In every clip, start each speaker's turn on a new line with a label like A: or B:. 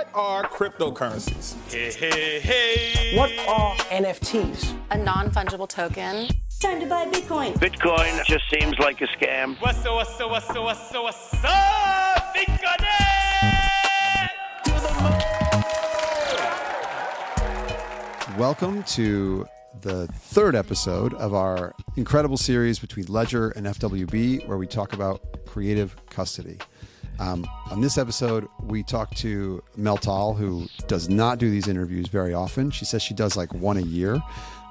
A: What are cryptocurrencies?
B: Hey, hey, hey.
C: What are NFTs?
D: A non fungible token.
E: Time to buy Bitcoin.
F: Bitcoin just seems like a scam.
B: What's up, what's up, what's up, what's up, what's up? Bitcoin!
G: Welcome to the third episode of our incredible series between Ledger and FWB, where we talk about creative custody. Um, on this episode, we talk to Mel Tal, who does not do these interviews very often. She says she does like one a year.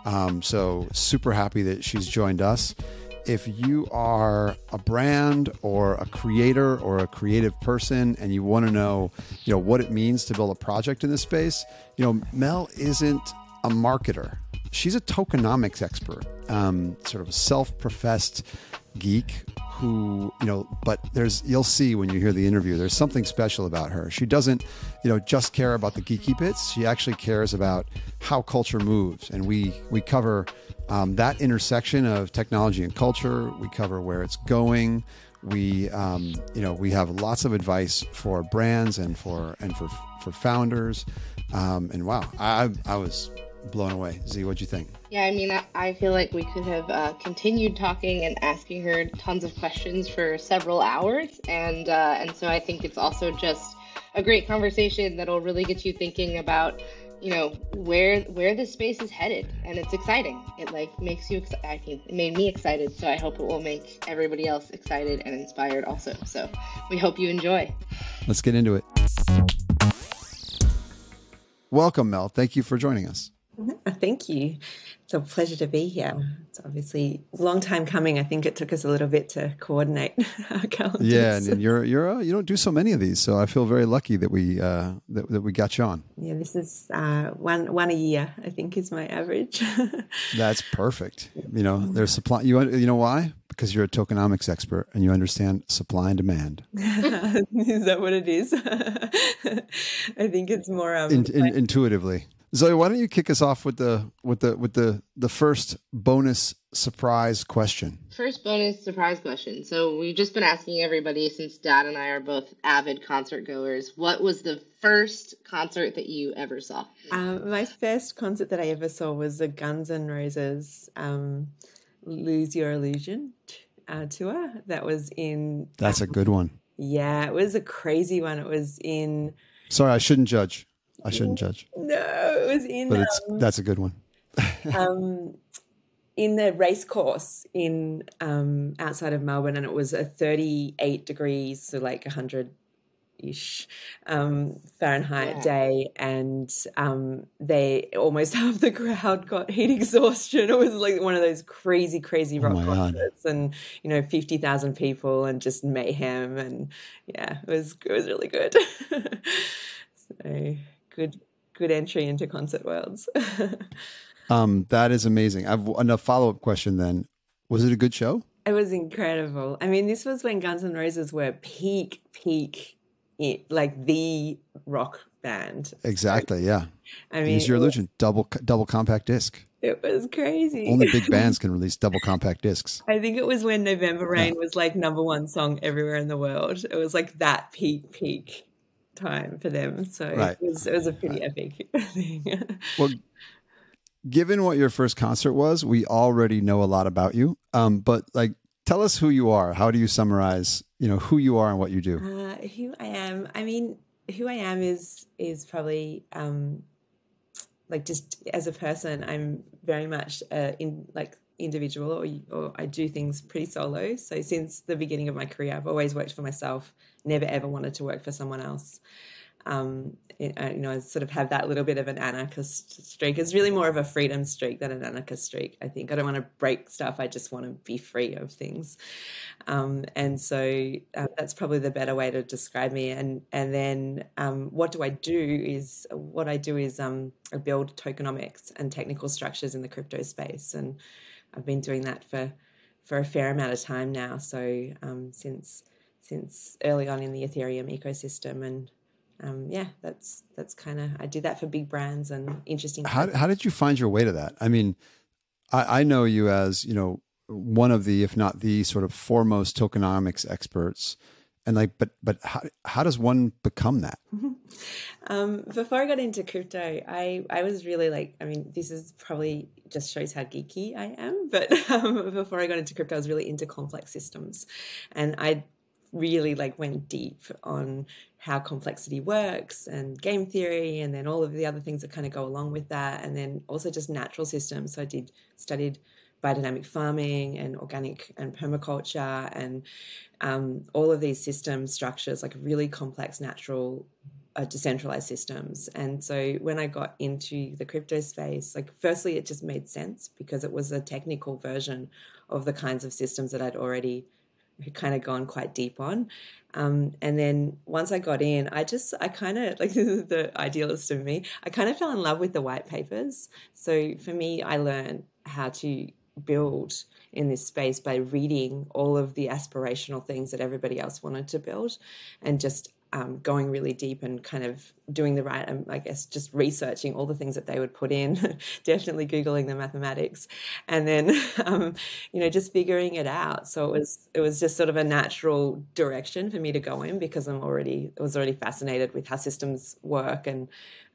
G: Um, so, super happy that she's joined us. If you are a brand or a creator or a creative person and you want to know, you know, what it means to build a project in this space, you know, Mel isn't a marketer. She's a tokenomics expert, um, sort of a self-professed geek who you know but there's you'll see when you hear the interview there's something special about her. She doesn't you know just care about the geeky bits. She actually cares about how culture moves. And we we cover um, that intersection of technology and culture. We cover where it's going. We um, you know we have lots of advice for brands and for and for for founders. Um, and wow i i was blown away z what'd you think
H: Yeah, I mean, I, feel like we could have uh, continued talking and asking her tons of questions for several hours, and uh, and so I think it's also just a great conversation that'll really get you thinking about, you know, where where this space is headed, and it's exciting. It like makes you, exci- I mean, it made me excited, so I hope it will make everybody else excited and inspired also. So we hope you enjoy.
G: let's get into it welcome mel thank you for joining us
I: Thank you. It's a pleasure to be here. It's obviously a long time coming. I think it took us a little bit to coordinate our calendars.
G: Yeah, and, you're you're uh, you don't do so many of these, so I feel very lucky that we uh, that, that we got you on.
I: yeah, this is uh, one one a year. I think is my average.
G: That's perfect. You know, there's supply. You you know why? Because you're a tokenomics expert and you understand supply and demand.
I: is that what it is? I think it's more um,
G: In, in, intuitively. Zoe, why don't you kick us off with the with the with the the first bonus surprise question?
H: First bonus surprise question. So we've just been asking everybody since Dad and I are both avid concert goers. What was the first concert that you ever saw?
I: Um, my first concert that I ever saw was the Guns N' Roses um, "Use Your Illusion" uh, tour. That was in
G: That's a good one.
I: yeah, it was a crazy one. It was in
G: Sorry, I shouldn't judge. I shouldn't judge,
I: no, it was in
G: but it's
I: um,
G: that's a good one.
I: um, in the race course in um, outside of Melbourne, and it was a 38 degrees, so like 100 ish um, Fahrenheit
H: Wow.
I: day, and um, they almost half the crowd got heat exhaustion. It was like one of those crazy, crazy
G: Oh
I: rock
G: my God.
I: concerts, and you know, 50,000 people and just mayhem, and yeah, it was it was really good. so good, good entry into concert worlds.
G: Um, that is amazing. I've a follow up question. Then, was it a good show?
I: It was incredible. I mean, this was when Guns N' Roses were peak, peak, it, like the rock band.
G: Exactly. Yeah.
I: I mean,
G: Use your illusion. Double double compact disc.
I: It was crazy.
G: Only big bands can release double compact discs.
I: I think it was when November Rain was like number one song everywhere in the world. It was like that peak, peak time for them. So
G: Right.
I: it was it was a pretty epic thing.
G: Well, given what your first concert was, we already know a lot about you. Um, but like, tell us who you are. How do you summarize? You know who you are and what you do.
I: Uh, who I am. I mean, who I am is is probably um, like just as a person. I'm very much uh, in like individual, or or I do things pretty solo. So since the beginning of my career, I've always worked for myself. Never ever wanted to work for someone else. Um, you know, I sort of have that little bit of an anarchist streak. It's really more of a freedom streak than an anarchist streak. I think I don't want to break stuff. I just want to be free of things. Um, and so uh, that's probably the better way to describe me. And and then um, what do I do is what I do is um, I build tokenomics and technical structures in the crypto space, and I've been doing that for for a fair amount of time now. So um, since since early on in the Ethereum ecosystem, and um, yeah, that's that's kind of I do that for big brands and interesting.
G: How how did you find your way to that? I mean, I, I know you as you know one of the, if not the, sort of foremost tokenomics experts. and like but but how, how does one become that
I: um, before i got into crypto i i was really like i mean this is probably just shows how geeky i am but um, before i got into crypto i was really into complex systems and i really like went deep on how complexity works and game theory and then all of the other things that kind of go along with that and then also just natural systems. So i did studied biodynamic farming and organic and permaculture and um, all of these system structures like really complex natural uh, decentralized systems. And so when i got into the crypto space like firstly it just made sense because it was a technical version of the kinds of systems that i'd already kind of gone quite deep on um, and then once I got in, I just, I kind of, like, this is the idealist of me, I kind of fell in love with the white papers. So for me, I learned how to build in this space by reading all of the aspirational things that everybody else wanted to build and just um, going really deep and kind of doing the right, um, I guess, just researching all the things that they would put in, definitely Googling the mathematics, and then, um, you know, just figuring it out. So it was, it was just sort of a natural direction for me to go in because I'm already, I was already fascinated with how systems work. And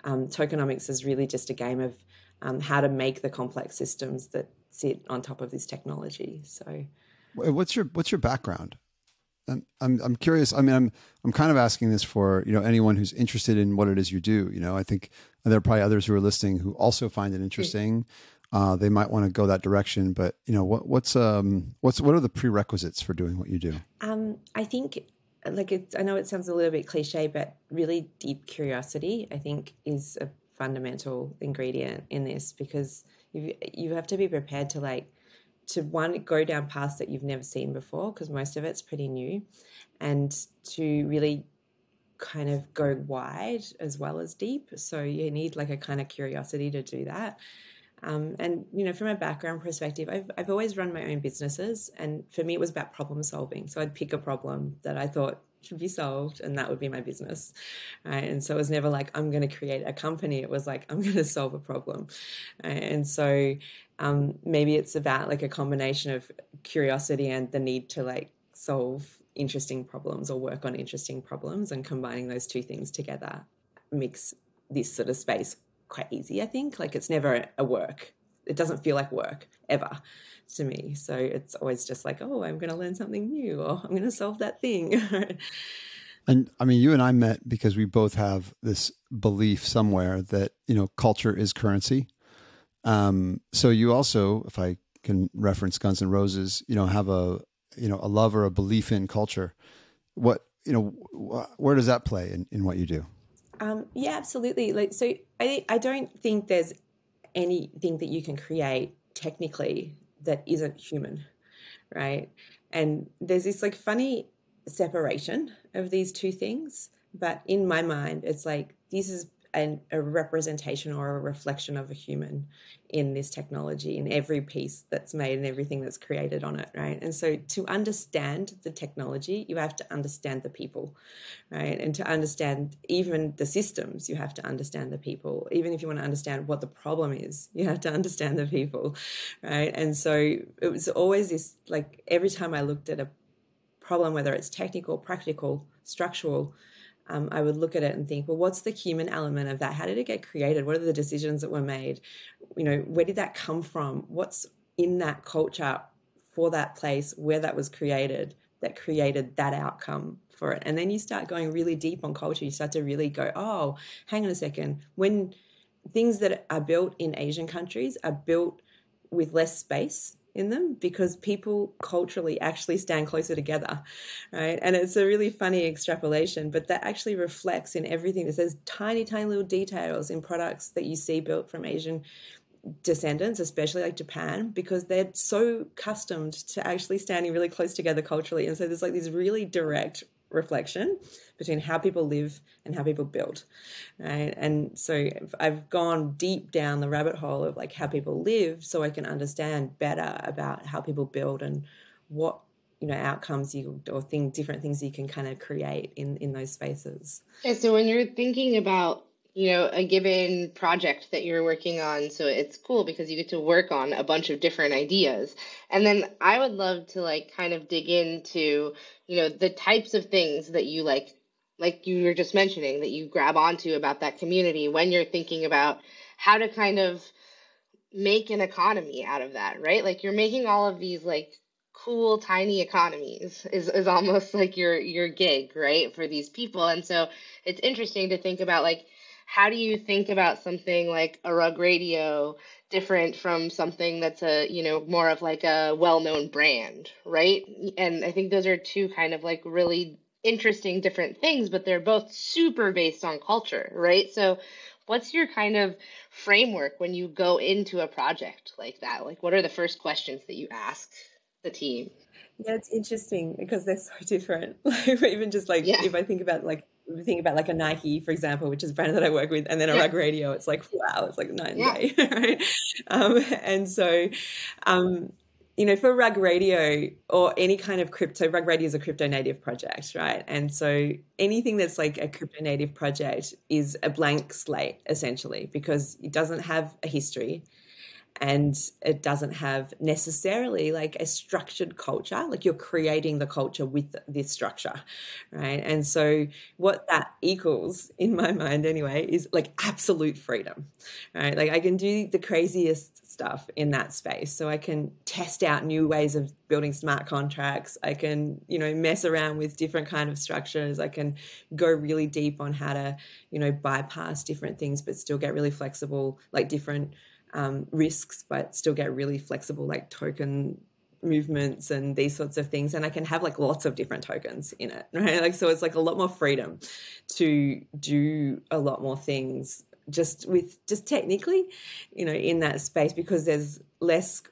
I: um, tokenomics is really just a game of um, how to make the complex systems that sit on top of this technology. So,
G: what's your what's your background? I'm, I'm I'm curious. I mean, I'm I'm kind of asking this for you know anyone who's interested in what it is you do. You know, I think there are probably others who are listening who also find it interesting. Uh, they might want to go that direction, but you know, what what's um what's what are the prerequisites for doing what you do?
I: Um, I think like it's. I know it sounds a little bit cliche, but really deep curiosity, I think, is a fundamental ingredient in this because you you have to be prepared to like to one go down paths that you've never seen before because most of it's pretty new and to really kind of go wide as well as deep. So you need like a kind of curiosity to do that. Um, and you know from a background perspective I've, I've always run my own businesses and for me it was about problem solving. So i'd pick a problem that i thought should be solved and that would be my business right? And so it was never like i'm going to create a company. It was like i'm going to solve a problem. And so um, maybe it's about like a combination of curiosity and the need to like solve interesting problems or work on interesting problems and combining those two things together makes this sort of space quite easy i think. Like it's never a work it doesn't feel like work ever to me. So it's always just like, oh, I'm going to learn something new or I'm going to solve that thing.
G: and I mean, you and I met because we both have this belief somewhere that, you know, culture is currency. Um, so you also, if I can reference Guns N' Roses, you know, have a, you know, a love or a belief in culture. What, you know, wh- where does that play in, in what you do?
I: Um, yeah, absolutely. Like, so I, I don't think there's anything that you can create technically that isn't human, right? And there's this like funny separation of these two things. But in my mind, it's like this is an, a representation or a reflection of a human in this technology in every piece that's made and everything that's created on it right? And so to understand the technology you have to understand the people right? And to understand even the systems you have to understand the people. Even if you want to understand what the problem is you have to understand the people right? And so it was always this like every time i looked at a problem whether it's technical practical structural um, I would look at it and think, well, what's the human element of that? How did it get created? What are the decisions that were made? You know, where did that come from? What's in that culture for that place where that was created that created that outcome for it? And then you start going really deep on culture. You start to really go, oh, hang on a second. When things that are built in Asian countries are built with less space in them because people culturally actually stand closer together, right? And it's a really funny extrapolation, but that actually reflects in everything. There's tiny, tiny little details in products that you see built from Asian descendants, especially like Japan, because they're so accustomed to actually standing really close together culturally. And so there's like these really direct reflection between how people live and how people build right? And so i've gone deep down the rabbit hole of like how people live so i can understand better about how people build and what you know outcomes you or thing different things you can kind of create in in those spaces.
H: Yeah so when you're thinking about you know a given project that you're working on so it's cool because you get to work on a bunch of different ideas. And then i would love to like kind of dig into you know the types of things that you like like you were just mentioning that you grab onto about that community when you're thinking about how to kind of make an economy out of that right? Like you're making all of these like cool tiny economies is, is almost like your your gig right for these people. And so it's interesting to think about like how do you think about something like a rug radio different from something that's a you know more of like a well-known brand right? And i think those are two kind of like really interesting different things but they're both super based on culture right? So what's your kind of framework when you go into a project like that? Like what are the first questions that you ask the team?
I: Yeah it's interesting because they're so different. Like even just like yeah. if i think about like think about like a Nike, for example, which is a brand that I work with, and then a yeah. rug radio, it's like, wow, it's like nine yeah. day, right? Um, and so, um, you know, for Rug Radio or any kind of crypto, Rug Radio is a crypto native project, right? And so anything that's like a crypto native project is a blank slate essentially because it doesn't have a history and it doesn't have necessarily like a structured culture like you're creating the culture with this structure right? And so what that equals in my mind anyway is like absolute freedom right? Like i can do the craziest stuff in that space. So i can test out new ways of building smart contracts. I can you know mess around with different kind of structures. I can go really deep on how to you know bypass different things but still get really flexible like different um, risks, but still get really flexible, like token movements and these sorts of things. And I can have like lots of different tokens in it, right? Like, so it's like a lot more freedom to do a lot more things just with just technically, you know, in that space because there's less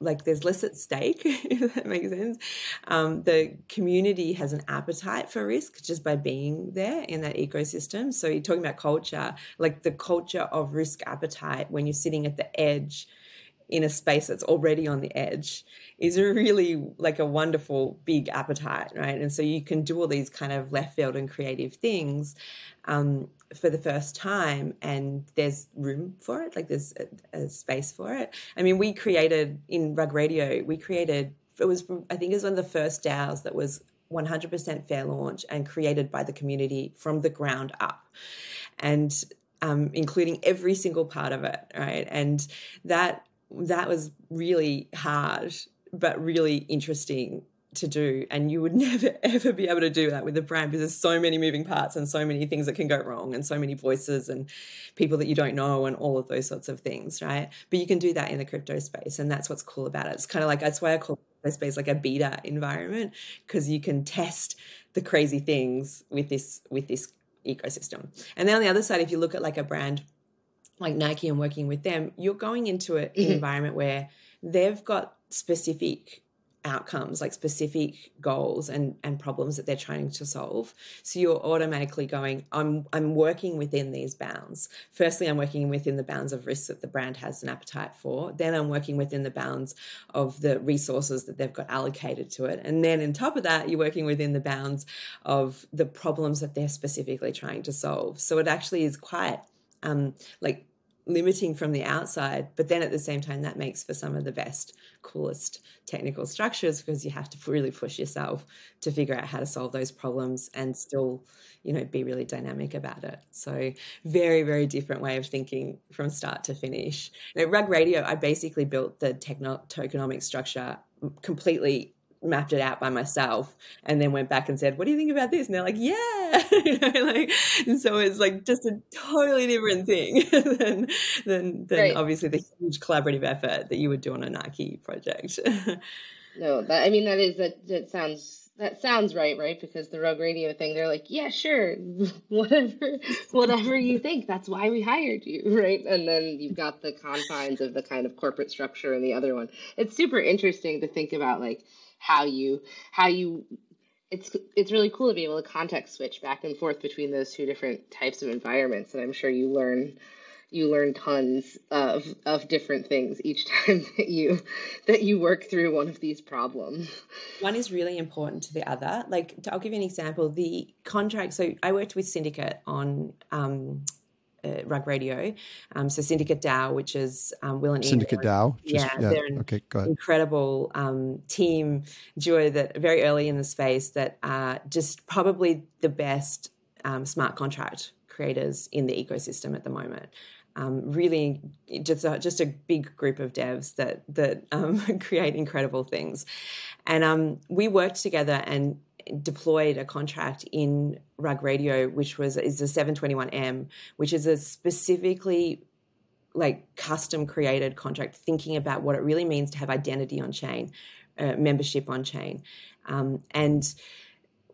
I: like there's less at stake if that makes sense. Um, the community has an appetite for risk just by being there in that ecosystem. So you're talking about culture like the culture of risk appetite when you're sitting at the edge in a space that's already on the edge is really like a wonderful big appetite right? And so you can do all these kind of left field and creative things um, for the first time and there's room for it like there's a, a, space for it. I mean we created in rug radio we created it was i think it was one of the first DAOs that was 100% fair launch and created by the community from the ground up. And um, including every single part of it right? And that that was really hard but really interesting to do and you would never ever be able to do that with a brand because there's so many moving parts and so many things that can go wrong and so many voices and people that you don't know and all of those sorts of things right? But you can do that in the crypto space and that's what's cool about it. It's kind of like that's why i call the space like a beta environment because you can test the crazy things with this with this ecosystem. And then on the other side if you look at like a brand like nike and working with them you're going into an mm-hmm. environment where they've got specific outcomes like specific goals and and problems that they're trying to solve. So you're automatically going i'm i'm working within these bounds. Firstly i'm working within the bounds of risks that the brand has an appetite for. Then i'm working within the bounds of the resources that they've got allocated to it. And then on top of that you're working within the bounds of the problems that they're specifically trying to solve. So it actually is quite um like limiting from the outside, but then at the same time, that makes for some of the best, coolest technical structures because you have to really push yourself to figure out how to solve those problems and still, you know, be really dynamic about it. So, very, very different way of thinking from start to finish. You know, Rug Radio, I basically built the techno- tokenomic structure completely mapped it out by myself and then went back and said, What do you think about this? And they're like, Yeah. you know, like and so it's like just a totally different thing than than, than right. obviously the huge collaborative effort that you would do on a Nike project.
H: no, that I mean that is that that sounds that sounds right, right? Because the Rug Radio thing, they're like, yeah, sure, whatever, whatever you think. That's why we hired you, right? And then you've got the confines of the kind of corporate structure and the other one. It's super interesting to think about, like, how you how you it's it's really cool to be able to context switch back and forth between those two different types of environments and i'm sure you learn you learn tons of of different things each time that you that you work through one of these problems.
I: One is really important to the other. Like i'll give you an example. The contract so i worked with syndicate on um, uh, Rug Radio. Um, so Syndicate DAO, which is um, Will and
G: Syndicate DAO.
I: Just, yeah, yeah, they're an
G: okay, go ahead.
I: incredible um, team duo that very early in the space that are just probably the best um, smart contract creators in the ecosystem at the moment. Um, really, just a, just a big group of devs that that um, create incredible things, and um, we worked together and deployed a contract in Rug Radio, which was is a 721M, which is a specifically like custom created contract, thinking about what it really means to have identity on chain, uh, membership on chain, um, and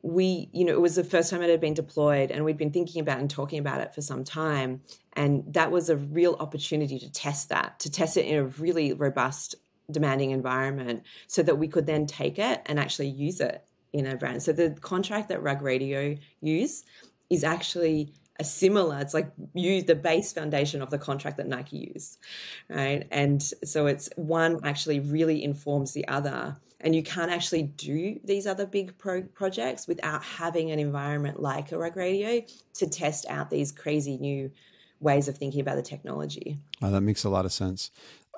I: we, you know, it was the first time it had been deployed, and we'd been thinking about and talking about it for some time. And that was a real opportunity to test that, to test it in a really robust, demanding environment, so that we could then take it and actually use it in a brand. So the contract that Rug Radio use is actually a similar it's like use the base foundation of the contract that nike use right? And so it's one actually really informs the other. And you can't actually do these other big pro- projects without having an environment like a rug radio to test out these crazy new ways of thinking about the technology.
G: Oh, that makes a lot of sense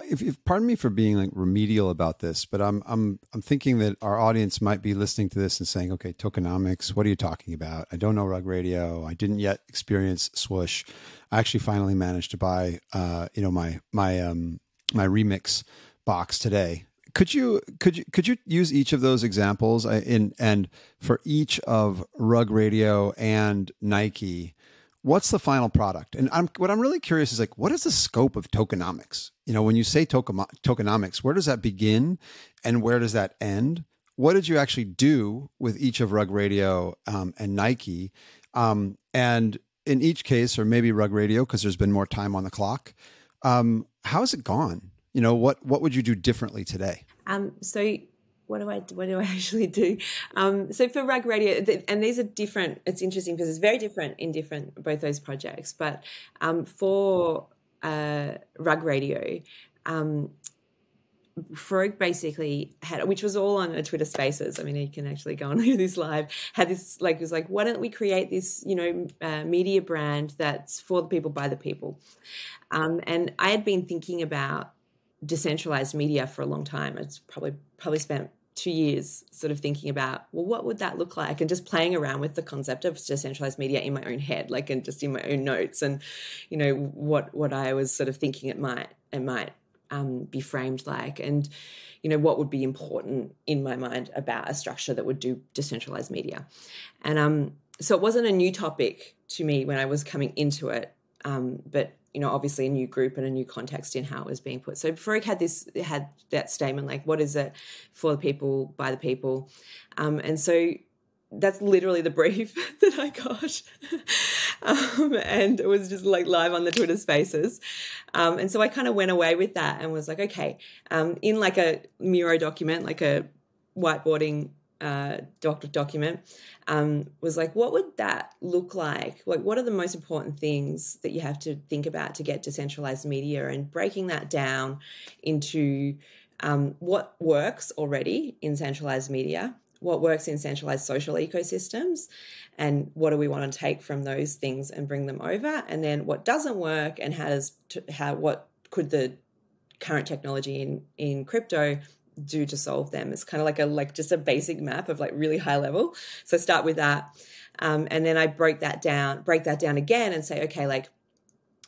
G: if, if, pardon me for being like remedial about this, but I'm I'm I'm thinking that our audience might be listening to this and saying, "Okay, tokenomics, what are you talking about? I don't know Rug Radio. I didn't yet experience Swoosh. I actually finally managed to buy, uh, you know, my my um my remix box today. Could you could you could you use each of those examples in and for each of Rug Radio and Nike? What's the final product? And I'm, what I'm really curious is like, what is the scope of tokenomics? You know, when you say token, tokenomics, where does that begin and where does that end? What did you actually do with each of Rug Radio um, and Nike? Um, and in each case, or maybe Rug Radio, because there's been more time on the clock, um, how has it gone? You know, what what would you do differently today?
I: Um, so what do I what do I actually do? Um, so for Rug Radio, and these are different. It's interesting because it's very different in different both those projects. But um, for uh, Rug Radio, um, basically had, which was all on a Twitter Spaces. I mean, you can actually go hear this live. Had this like it was like, why don't we create this, you know, uh, media brand that's for the people by the people? Um, and I had been thinking about decentralized media for a long time. It's probably probably spent two years sort of thinking about well what would that look like? And just playing around with the concept of decentralized media in my own head like and just in my own notes and you know what what i was sort of thinking it might it might um, be framed like. And you know what would be important in my mind about a structure that would do decentralized media. And um so it wasn't a new topic to me when i was coming into it um, but you know, obviously a new group and a new context in how it was being put. So Farokh had this had that statement like, "What is it for the people by the people?" Um, and so that's literally the brief that I got, um, and it was just like live on the Twitter Spaces. Um, and so I kind of went away with that and was like, okay, um, in like a Miro document, like a whiteboarding uh, doc- document um, was like, what would that look like? Like, what are the most important things that you have to think about to get decentralized media and breaking that down into um, what works already in centralized media, what works in centralized social ecosystems, and what do we want to take from those things and bring them over, and then what doesn't work and how does how what could the current technology in in crypto do to solve them. It's kind of like a like just a basic map of like really high level. So start with that, um, and then I break that down, break that down again, and say, okay, like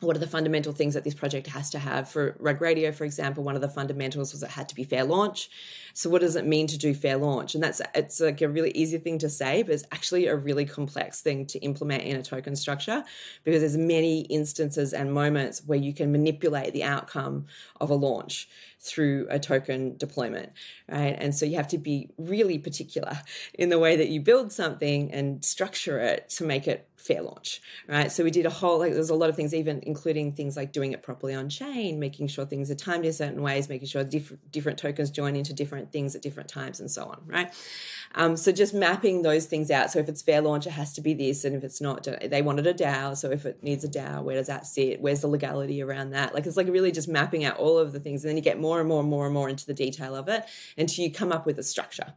I: what are the fundamental things that this project has to have for rug radio for example one of the fundamentals was it had to be fair launch so what does it mean to do fair launch and that's it's like a really easy thing to say but it's actually a really complex thing to implement in a token structure because there's many instances and moments where you can manipulate the outcome of a launch through a token deployment, right? And so you have to be really particular in the way that you build something and structure it to make it fair launch, right? So we did a whole like there's a lot of things, even including things like doing it properly on chain, making sure things are timed in certain ways, making sure diff- different tokens join into different things at different times, and so on, right? Um, so just mapping those things out. So if it's fair launch, it has to be this, and if it's not, they wanted a DAO. So if it needs a DAO, where does that sit? Where's the legality around that? Like it's like really just mapping out all of the things, and then you get more and more and more and more into the detail of it until you come up with a structure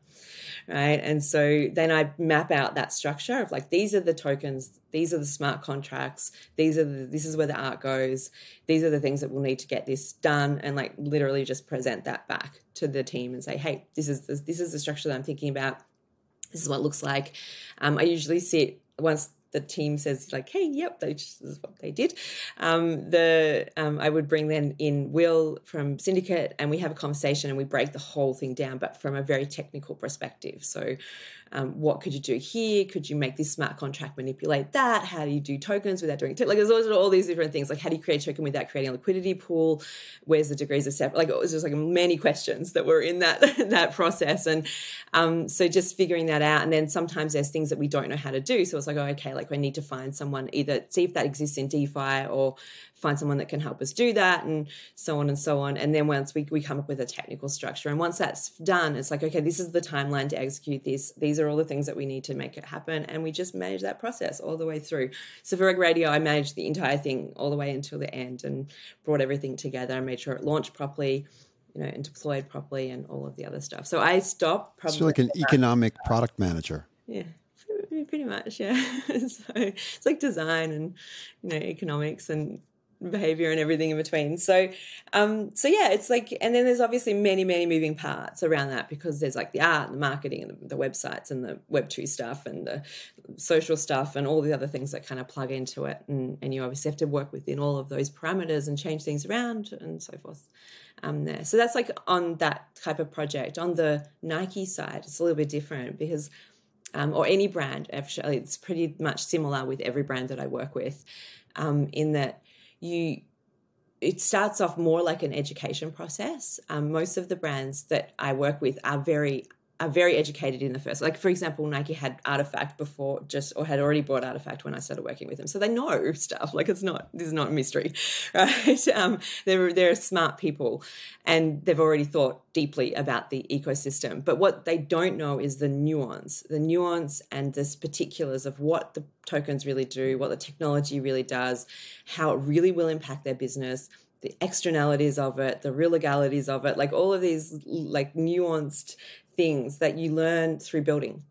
I: right? And so then I map out that structure of like these are the tokens these are the smart contracts these are the, this is where the art goes these are the things that we'll need to get this done and like literally just present that back to the team and say hey this is the, this is the structure that i'm thinking about this is what it looks like um, i usually sit once the team says like, "Hey, yep, they, this is what they did." Um, the um, I would bring then in Will from Syndicate, and we have a conversation and we break the whole thing down, but from a very technical perspective. So, um, what could you do here? Could you make this smart contract manipulate that? How do you do tokens without doing t- like there's all, all these different things. Like how do you create a token without creating a liquidity pool? Where's the degrees of separate? Like it was just like many questions that were in that that process, and um, so just figuring that out. And then sometimes there's things that we don't know how to do. So it's like, oh, okay, like we need to find someone either see if that exists in DeFi or find someone that can help us do that and so on and so on. And then once we, we come up with a technical structure. And once that's done it's like okay this is the timeline to execute this. These are all the things that we need to make it happen. And we just manage that process all the way through. So for Rug Radio I managed the entire thing all the way until the end and brought everything together and made sure it launched properly you know and deployed properly and all of the other stuff. So I stopped
G: probably so like an economic product manager.
I: Yeah pretty much yeah. So it's like design and you know economics and behavior and everything in between. So, um, so yeah, it's like, and then there's obviously many, many moving parts around that because there's like the art and the marketing and the, the websites and the Web two stuff and the social stuff and all the other things that kind of plug into it. And, and you obviously have to work within all of those parameters and change things around and so forth. Um, there. So that's like on that type of project. On the Nike side, it's a little bit different because um, or any brand actually it's pretty much similar with every brand that i work with um, in that you it starts off more like an education process. Um, most of the brands that I work with are very are very educated in the first. Like for example, Nike had RTFKT before, just or had already bought RTFKT when I started working with them, so they know stuff. Like it's not this is not a mystery, right? Um, they're they're smart people, and they've already thought deeply about the ecosystem. But what they don't know is the nuance, the nuance and the particulars of what the tokens really do, what the technology really does, how it really will impact their business the externalities of it, the real legalities of it, like all of these like nuanced things that you learn through building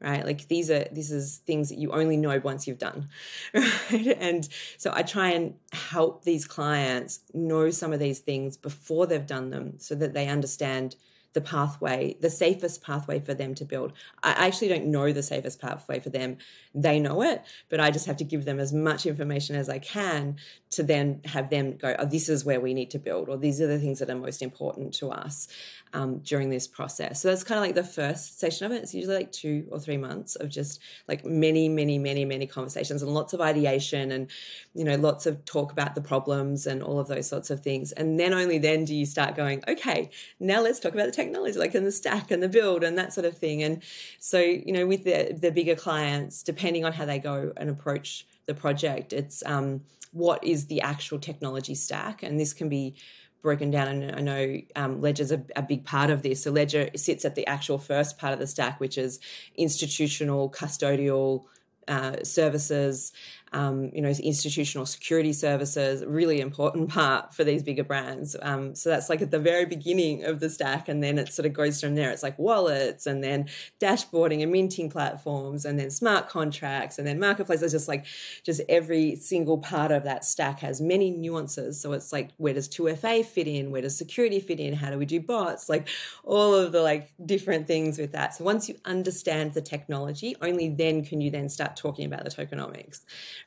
I: right like these are this is things that you only know once you've done right and so i try and help these clients know some of these things before they've done them so that they understand the pathway, the safest pathway for them to build. I actually don't know the safest pathway for them. They know it, but I just have to give them as much information as I can to then have them go, oh, this is where we need to build, or these are the things that are most important to us um, during this process. So that's kind of like the first session of it. It's usually like two or three months of just like many, many, many, many conversations and lots of ideation and, you know, lots of talk about the problems and all of those sorts of things. And then only then do you start going, okay, now let's talk about the technology, like in the stack and the build and that sort of thing. And so, you know, with the, the bigger clients, depending on how they go and approach the project, it's um, what is the actual technology stack. And this can be broken down and i know um, ledger's a, a, big part of this so ledger sits at the actual first part of the stack which is institutional custodial uh, services um, you know, institutional security services, really important part for these bigger brands. Um, so that's like at the very beginning of the stack, and then it sort of goes from there. It's like wallets, and then dashboarding and minting platforms, and then smart contracts, and then marketplaces. Just like, just every single part of that stack has many nuances. So it's like, where does 2FA fit in? Where does security fit in? How do we do bots? Like all of the like different things with that. So once you understand the technology, only then can you then start talking about the tokenomics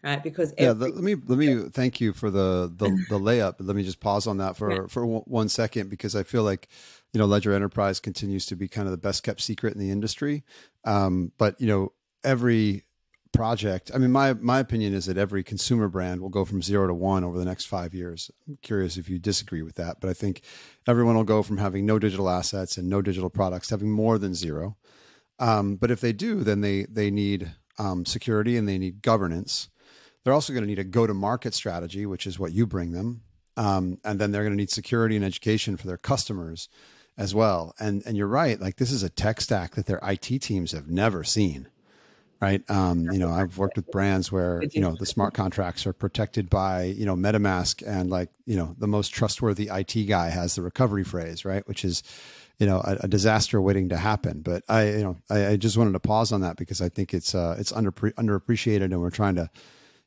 I: right? Because
G: yeah, every- let me let me thank you for the the, the layup. Let me just pause on that for yeah. for one second because I feel like you know Ledger Enterprise continues to be kind of the best kept secret in the industry. Um, but you know every project. I mean, my my opinion is that every consumer brand will go from zero to one over the next five years. I'm curious if you disagree with that, but I think everyone will go from having no digital assets and no digital products to having more than zero. Um, but if they do, then they they need um, security and they need governance. They're also going to need a go to market strategy, which is what you bring them. Um, and then they're going to need security and education for their customers as well. And and you're right, like this is a tech stack that their IT teams have never seen. Right. Um, you know, I've worked with brands where, you know, the smart contracts are protected by, you know, MetaMask and like, you know, the most trustworthy IT guy has the recovery phrase, right? Which is, you know a, a, disaster waiting to happen. But I you know I, I, just wanted to pause on that because I think it's uh, it's under underappreciated, and we're trying to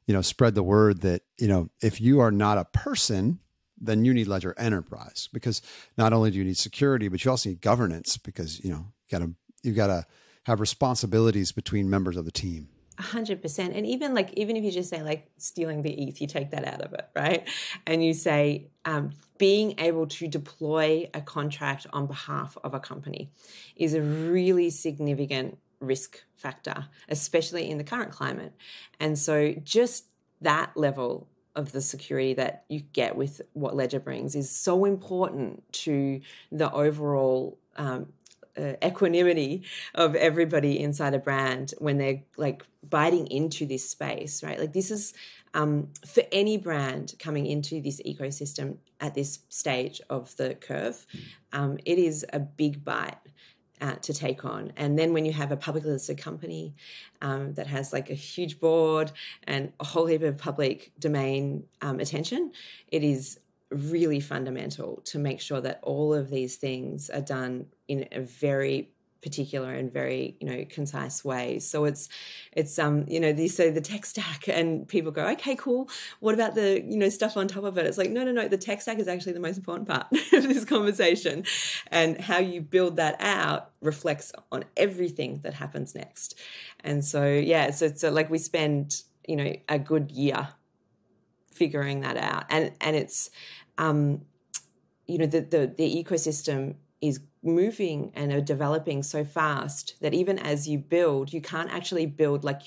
G: you know spread the word that you know if you are not a person then you need ledger enterprise because not only do you need security but you also need governance because you know you gotta you gotta have responsibilities between members of the team
I: hundred percent. And even like even if you just say like stealing the ETH, you take that out of it, right? And you say um, being able to deploy a contract on behalf of a company is a really significant risk factor, especially in the current climate. And so just that level of the security that you get with what Ledger brings is so important to the overall um, uh, equanimity of everybody inside a brand when they're like biting into this space, right? Like this is um, for any brand coming into this ecosystem at this stage of the curve, um, it is a big bite. Uh, to take on. And then when you have a publicly listed company um, that has like a huge board and a whole heap of public domain um, attention, it is really fundamental to make sure that all of these things are done in a very particular and very you know concise way so it's it's um you know they say the tech stack and people go okay cool. What about the you know stuff on top of it? It's like no no no. The tech stack is actually the most important part of this conversation. And how you build that out reflects on everything that happens next. And so yeah so it's so like we spend you know a good year figuring that out. And and it's um you know the the, the ecosystem is moving and are developing so fast that even as you build, you can't actually build like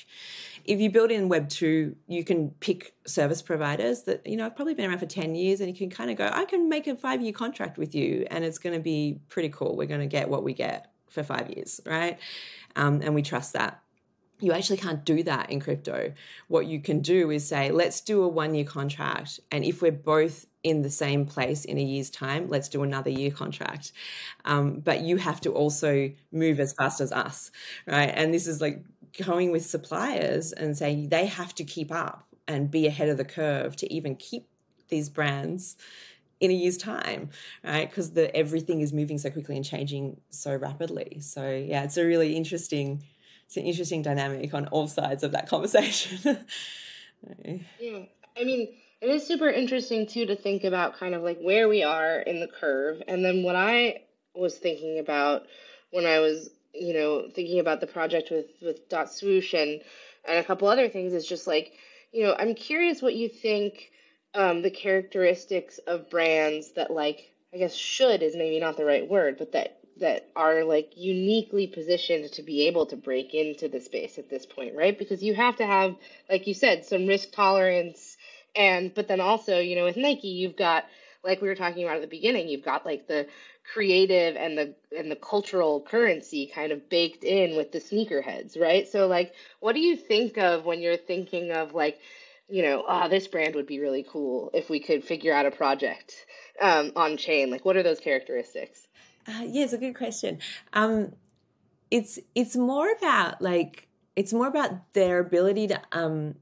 I: if you build in Web 2, you can pick service providers that, you know, have probably been around for 10 years and you can kind of go, I can make a five year contract with you and it's going to be pretty cool. We're going to get what we get for five years, right? Um, and we trust that you actually can't do that in crypto. What you can do is say, let's do a one year contract. And if we're both in the same place in a year's time, let's do another year contract. Um, but you have to also move as fast as us, right? And this is like going with suppliers and saying they have to keep up and be ahead of the curve to even keep these brands in a year's time, right? Because the everything is moving so quickly and changing so rapidly. So yeah, it's a really interesting it's an interesting dynamic on all sides of that conversation.
H: yeah, I mean, it is super interesting too to think about kind of like where we are in the curve, and then what I was thinking about when I was, you know, thinking about the project with with Dot Swoosh and and a couple other things is just like, you know, I'm curious what you think um, the characteristics of brands that like I guess should is maybe not the right word, but that that are like uniquely positioned to be able to break into the space at this point, right? Because you have to have, like you said, some risk tolerance, and but then also, you know, with Nike, you've got like we were talking about at the beginning, you've got like the creative and the and the cultural currency kind of baked in with the sneakerheads, right? So like, what do you think of when you're thinking of like, you know, ah, oh, this brand would be really cool if we could figure out a project um, on chain. Like, what are those characteristics?
I: Uh, yeah, it's a good question. Um, it's it's more about like it's more about their ability to um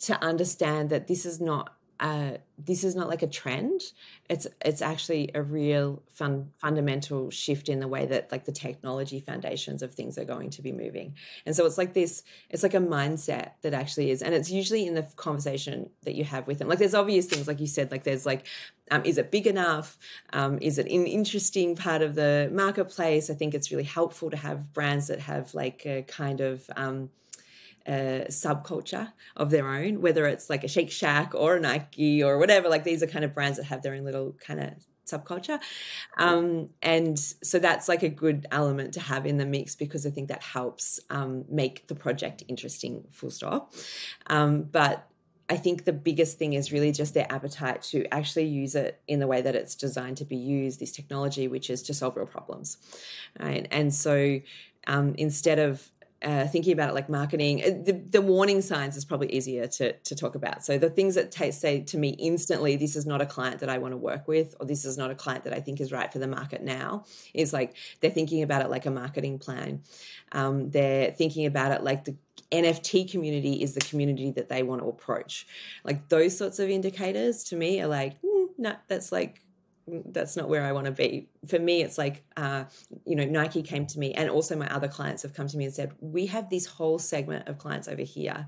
I: to understand that this is not uh, this is not like a trend. It's it's actually a real fun, fundamental shift in the way that like the technology foundations of things are going to be moving. And so it's like this. It's like a mindset that actually is, and it's usually in the conversation that you have with them. Like there's obvious things, like you said, like there's like, um, is it big enough? Um, is it an interesting part of the marketplace? I think it's really helpful to have brands that have like a kind of um, subculture of their own, whether it's like a Shake Shack or a Nike or whatever. Like these are kind of brands that have their own little kind of subculture. Um, and so that's like a good element to have in the mix because I think that helps um, make the project interesting, full stop. Um, but I think the biggest thing is really just their appetite to actually use it in the way that it's designed to be used, this technology, which is to solve real problems. Right? And so um, instead of uh, thinking about it like marketing, uh, the, the, warning signs is probably easier to, to talk about. So the things that t- say to me instantly, this is not a client that I want to work with, or this is not a client that I think is right for the market now, is like they're thinking about it like a marketing plan. Um, they're thinking about it like the NFT community is the community that they want to approach. Like those sorts of indicators to me are like, mm, no, that's like that's not where I want to be. For me, it's like, uh, you know, Nike came to me, and also my other clients have come to me and said, we have this whole segment of clients over here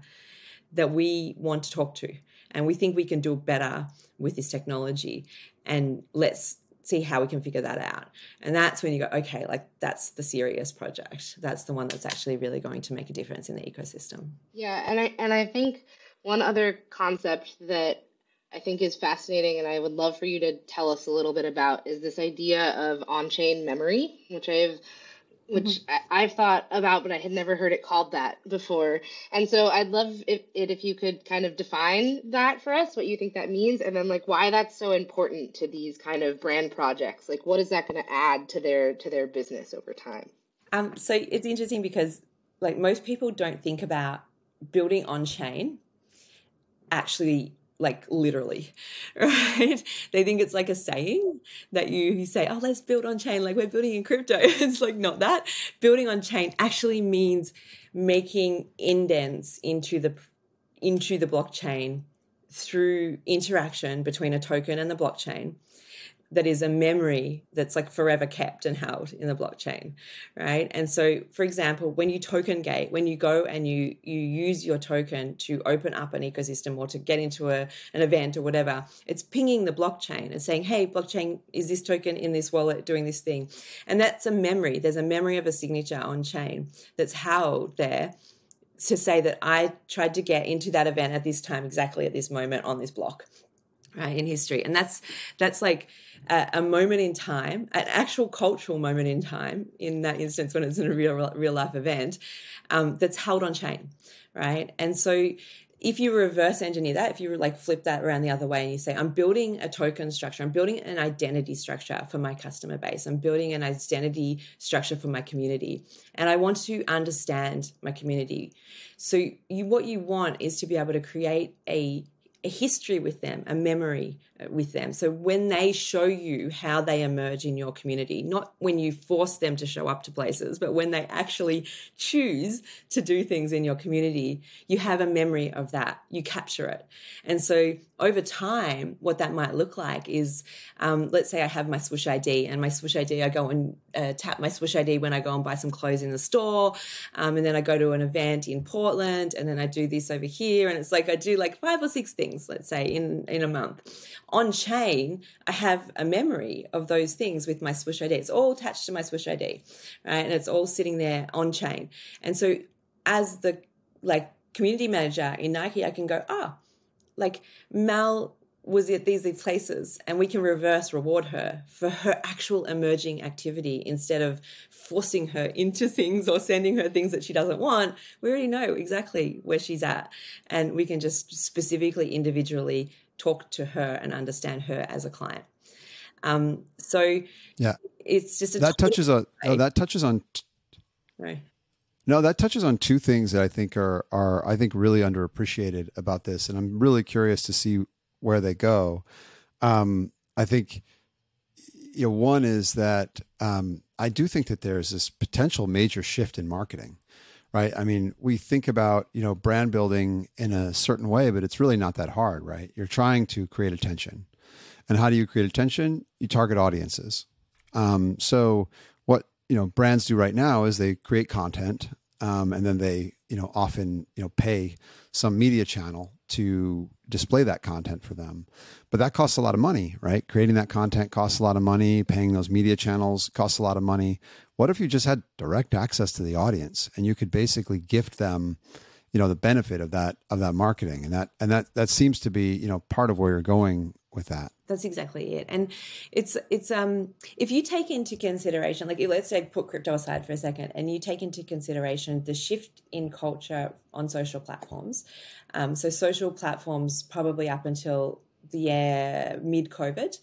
I: that we want to talk to, and we think we can do better with this technology, and let's see how we can figure that out. And that's when you go, okay, like that's the serious project. That's the one that's actually really going to make a difference in the ecosystem.
H: Yeah, and I and I think one other concept that I think is fascinating and I would love for you to tell us a little bit about is this idea of on-chain memory, which I've which mm-hmm. I, have thought about, but I had never heard it called that before. And so I'd love it, it if you could kind of define that for us, what you think that means, and then like why that's so important to these kind of brand projects. Like, what is that going to add to their to their business over time?
I: Um, so it's interesting because like most people don't think about building on chain actually like literally, right? They think it's like a saying that you, you say, oh, let's build on chain, like we're building in crypto. it's like not that. Building on chain actually means making indents into the into the blockchain through interaction between a token and the blockchain that is a memory that's like forever kept and held in the blockchain right? And so for example when you token gate when you go and you you use your token to open up an ecosystem or to get into a, an event or whatever it's pinging the blockchain and saying hey blockchain is this token in this wallet doing this thing? And that's a memory. There's a memory of a signature on chain that's held there to say that I tried to get into that event at this time, exactly at this moment on this block, right in history, and that's that's like a, a, moment in time, an actual cultural moment in time, in that instance when it's in a real real life event, um, that's held on chain, right? And so if you reverse engineer that, if you like flip that around the other way and you say, I'm building a token structure, I'm building an identity structure for my customer base, I'm building an identity structure for my community, and I want to understand my community. So you, what you want is to be able to create a a history with them, a memory uh, with them. So when they show you how they emerge in your community, not when you force them to show up to places, but when they actually choose to do things in your community, you have a memory of that. You capture it. And so over time, what that might look like is um, let's say I have my Swoosh ID and my Swoosh ID, I go and uh, tap my Swoosh ID when I go and buy some clothes in the store. Um, and then I go to an event in Portland and then I do this over here. And it's like I do like five or six things, let's say, in, in a month. On chain, I have a memory of those things with my Swoosh ID. It's all attached to my Swoosh ID, right? And it's all sitting there on chain. And so as the like community manager in Nike, I can go, oh, like Mel was at these places and we can reverse reward her for her actual emerging activity instead of forcing her into things or sending her things that she doesn't want. We already know exactly where she's at and we can just specifically individually talk to her and understand her as a client. Um, so
G: yeah.
I: it's just
G: that touches on oh, that touches on
I: right.
G: no, that touches on two things that I think are are I think really underappreciated about this, and I'm really curious to see where they go. Um, I think you know one is that um, I do think that there's this potential major shift in marketing, right? I mean, we think about you know brand building in a certain way, but it's really not that hard, right? You're trying to create attention, and how do you create attention? You target audiences. Um, so what you know brands do right now is they create content um, and then they you know often you know pay some media channel to display that content for them. But that costs a lot of money right? Creating that content costs a lot of money. Paying those media channels costs a lot of money. What if you just had direct access to the audience and you could basically gift them you know the benefit of that of that marketing? And that and that that seems to be you know part of where you're going with that
I: that's exactly it. And it's it's um if you take into consideration like let's say put crypto aside for a second and you take into consideration the shift in culture on social platforms um, so social platforms probably up until the year mid covid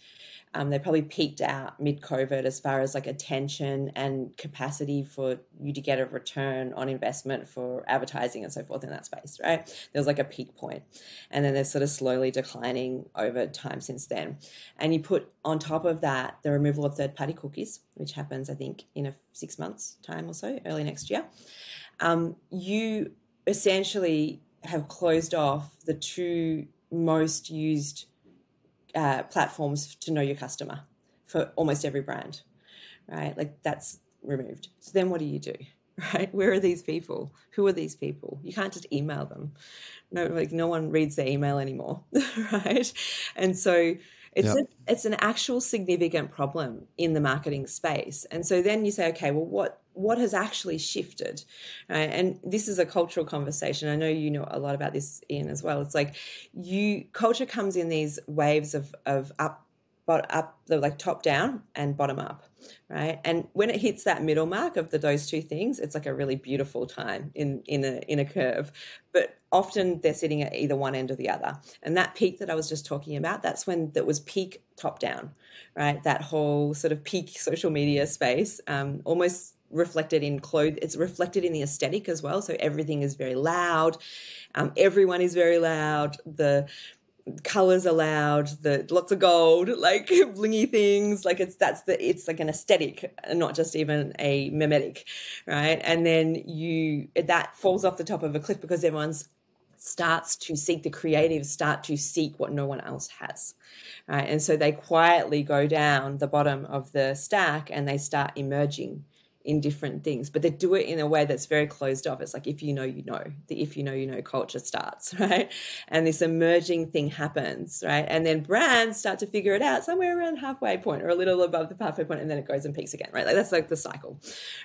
I: um, they probably peaked out mid COVID as far as like attention and capacity for you to get a return on investment for advertising and so forth in that space, right? There was like a peak point. And then they're sort of slowly declining over time since then. And you put on top of that the removal of third party cookies, which happens, I think, in a six months' time or so, early next year. Um, you essentially have closed off the two most used uh, platforms to know your customer, for almost every brand, right? Like that's removed. So then what do you do? Right? Where are these people? Who are these people? You can't just email them. No, like no one reads their email anymore, right? And so it's
G: Yep.
I: a, it's an actual significant problem in the marketing space. And so then you say, okay, well, what what has actually shifted? Right? And this is a cultural conversation. I know you know a lot about this, Ian, as well. It's like you culture comes in these waves of of up bot up the like top down and bottom up right and when it hits that middle mark of the those two things it's like a really beautiful time in in a in a curve but often they're sitting at either one end or the other. And that peak that i was just talking about that's when that was peak top down right? That whole sort of peak social media space um, almost reflected in clothes it's reflected in the aesthetic as well. So everything is very loud um, everyone is very loud the colors are loud. the lots of gold like blingy things like it's that's the it's like an aesthetic not just even a mimetic right? And then you that falls off the top of a cliff because everyone's starts to seek the creatives start to seek what no one else has right and so they quietly go down the bottom of the stack and they start emerging in different things, but they do it in a way that's very closed off. It's like if you know, you know. The if you know, you know culture starts, right? And this emerging thing happens, right? And then brands start to figure it out somewhere around halfway point or a little above the halfway point, and then it goes and peaks again, right? Like that's like the cycle,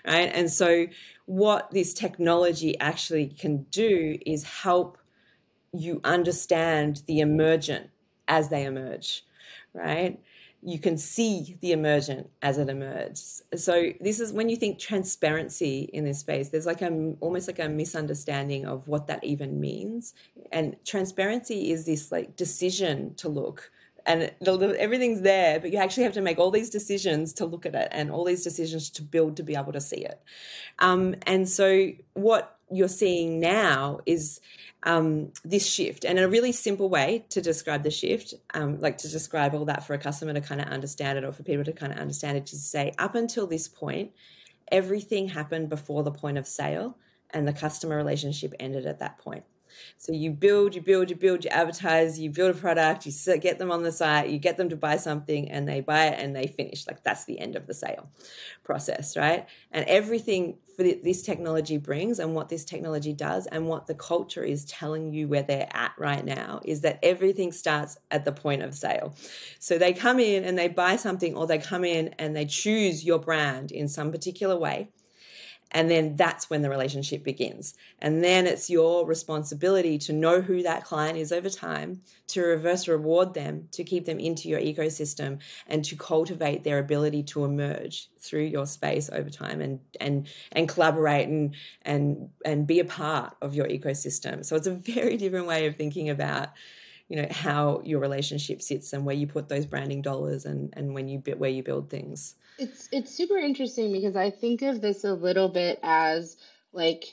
I: right? And so what this technology actually can do is help you understand the emergent as they emerge, right? you can see the emergent as it emerges. So this is when you think transparency in this space. There's like a almost like a misunderstanding of what that even means. And transparency is this like decision to look, and the, the, everything's there, but you actually have to make all these decisions to look at it, and all these decisions to build to be able to see it. Um, and so what you're seeing now is um, this shift. And a really simple way to describe the shift, um, like to describe all that for a customer to kind of understand it or for people to kind of understand it, is to say, up until this point, everything happened before the point of sale and the customer relationship ended at that point. So you build, you build, you build, you advertise, you build a product, you get them on the site, you get them to buy something, and they buy it and they finish. Like that's the end of the sale process, right? And everything for this technology brings, and what this technology does, and what the culture is telling you where they're at right now is that everything starts at the point of sale. So they come in and they buy something, or they come in and they choose your brand in some particular way and then that's when the relationship begins. And then it's your responsibility to know who that client is over time, to reverse reward them, to keep them into your ecosystem, and to cultivate their ability to emerge through your space over time and and and collaborate and and and be a part of your ecosystem. So it's a very different way of thinking about you know how your relationship sits and where you put those branding dollars and and when you where you build things
H: it's it's super interesting because I think of this a little bit as like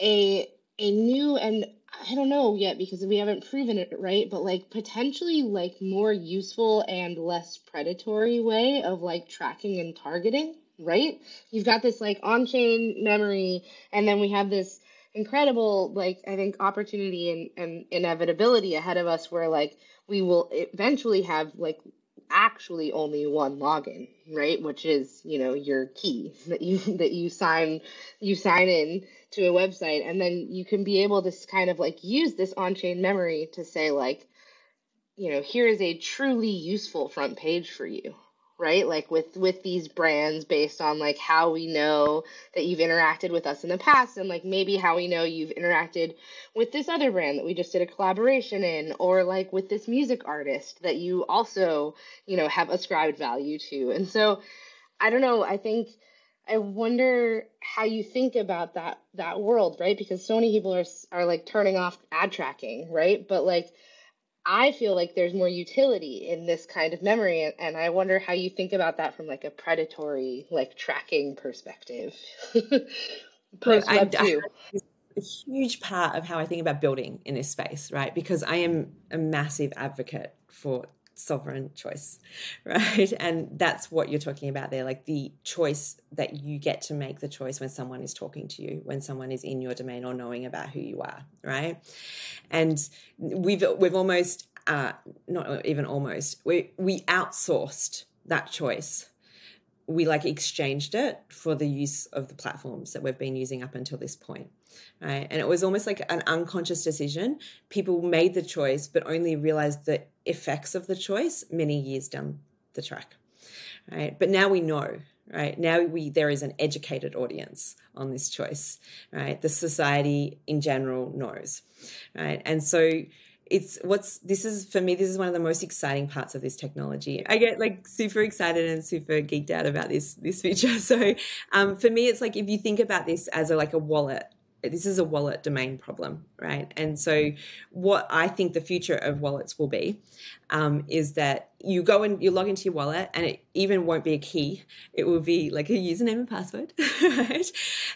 H: a a new and I don't know yet because we haven't proven it right, but like potentially like more useful and less predatory way of like tracking and targeting, right? You've got this like on-chain memory and then we have this incredible like I think opportunity and, and inevitability ahead of us where like we will eventually have like actually only one login, right? Which is, you know, your key that you that you sign you sign in to a website and then you can be able to kind of like use this on-chain memory to say like, you know, here is a truly useful front page for you, right? Like with with these brands based on like how we know that you've interacted with us in the past and like maybe how we know you've interacted with this other brand that we just did a collaboration in or like with this music artist that you also you know have ascribed value to. And so i don't know i think i wonder how you think about that that world right? Because so many people are are like turning off ad tracking right? But like I feel like there's more utility in this kind of memory, and I wonder how you think about that from like a predatory, like tracking perspective. Post Web two.
I: A huge part of how I think about building in this space, right? Because I am a massive advocate for sovereign choice, right? And that's what you're talking about there, like the choice that you get to make the choice when someone is talking to you, when someone is in your domain or knowing about who you are, right? And we've we've almost uh, not even almost we we outsourced that choice, we like exchanged it for the use of the platforms that we've been using up until this point. Right. And it was almost like an unconscious decision. People made the choice, but only realized the effects of the choice many years down the track. Right. But now we know, right? Now we there is an educated audience on this choice, right? The society in general knows. Right. And so it's what's this is for me this is one of the most exciting parts of this technology. I get like super excited and super geeked out about this this feature. So um, for me it's like if you think about this as a, like a wallet this is a wallet domain problem, right? And so, what I think the future of wallets will be um, is that you go and you log into your wallet, and it even won't be a key; it will be like a username and password, right?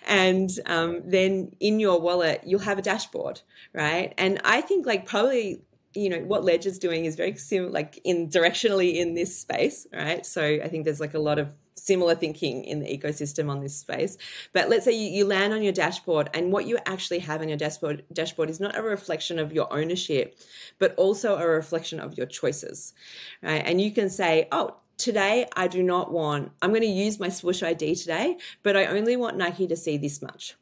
I: And um, then in your wallet, you'll have a dashboard, right? And I think like probably you know what ledger's doing is very similar like in directionally in this space right so i think there's like a lot of similar thinking in the ecosystem on this space. But let's say you, you, land on your dashboard, and what you actually have on your dashboard dashboard is not a reflection of your ownership, but also a reflection of your choices. Right? And you can say, oh, today I do not want, I'm going to use my swoosh ID today, but I only want Nike to see this much.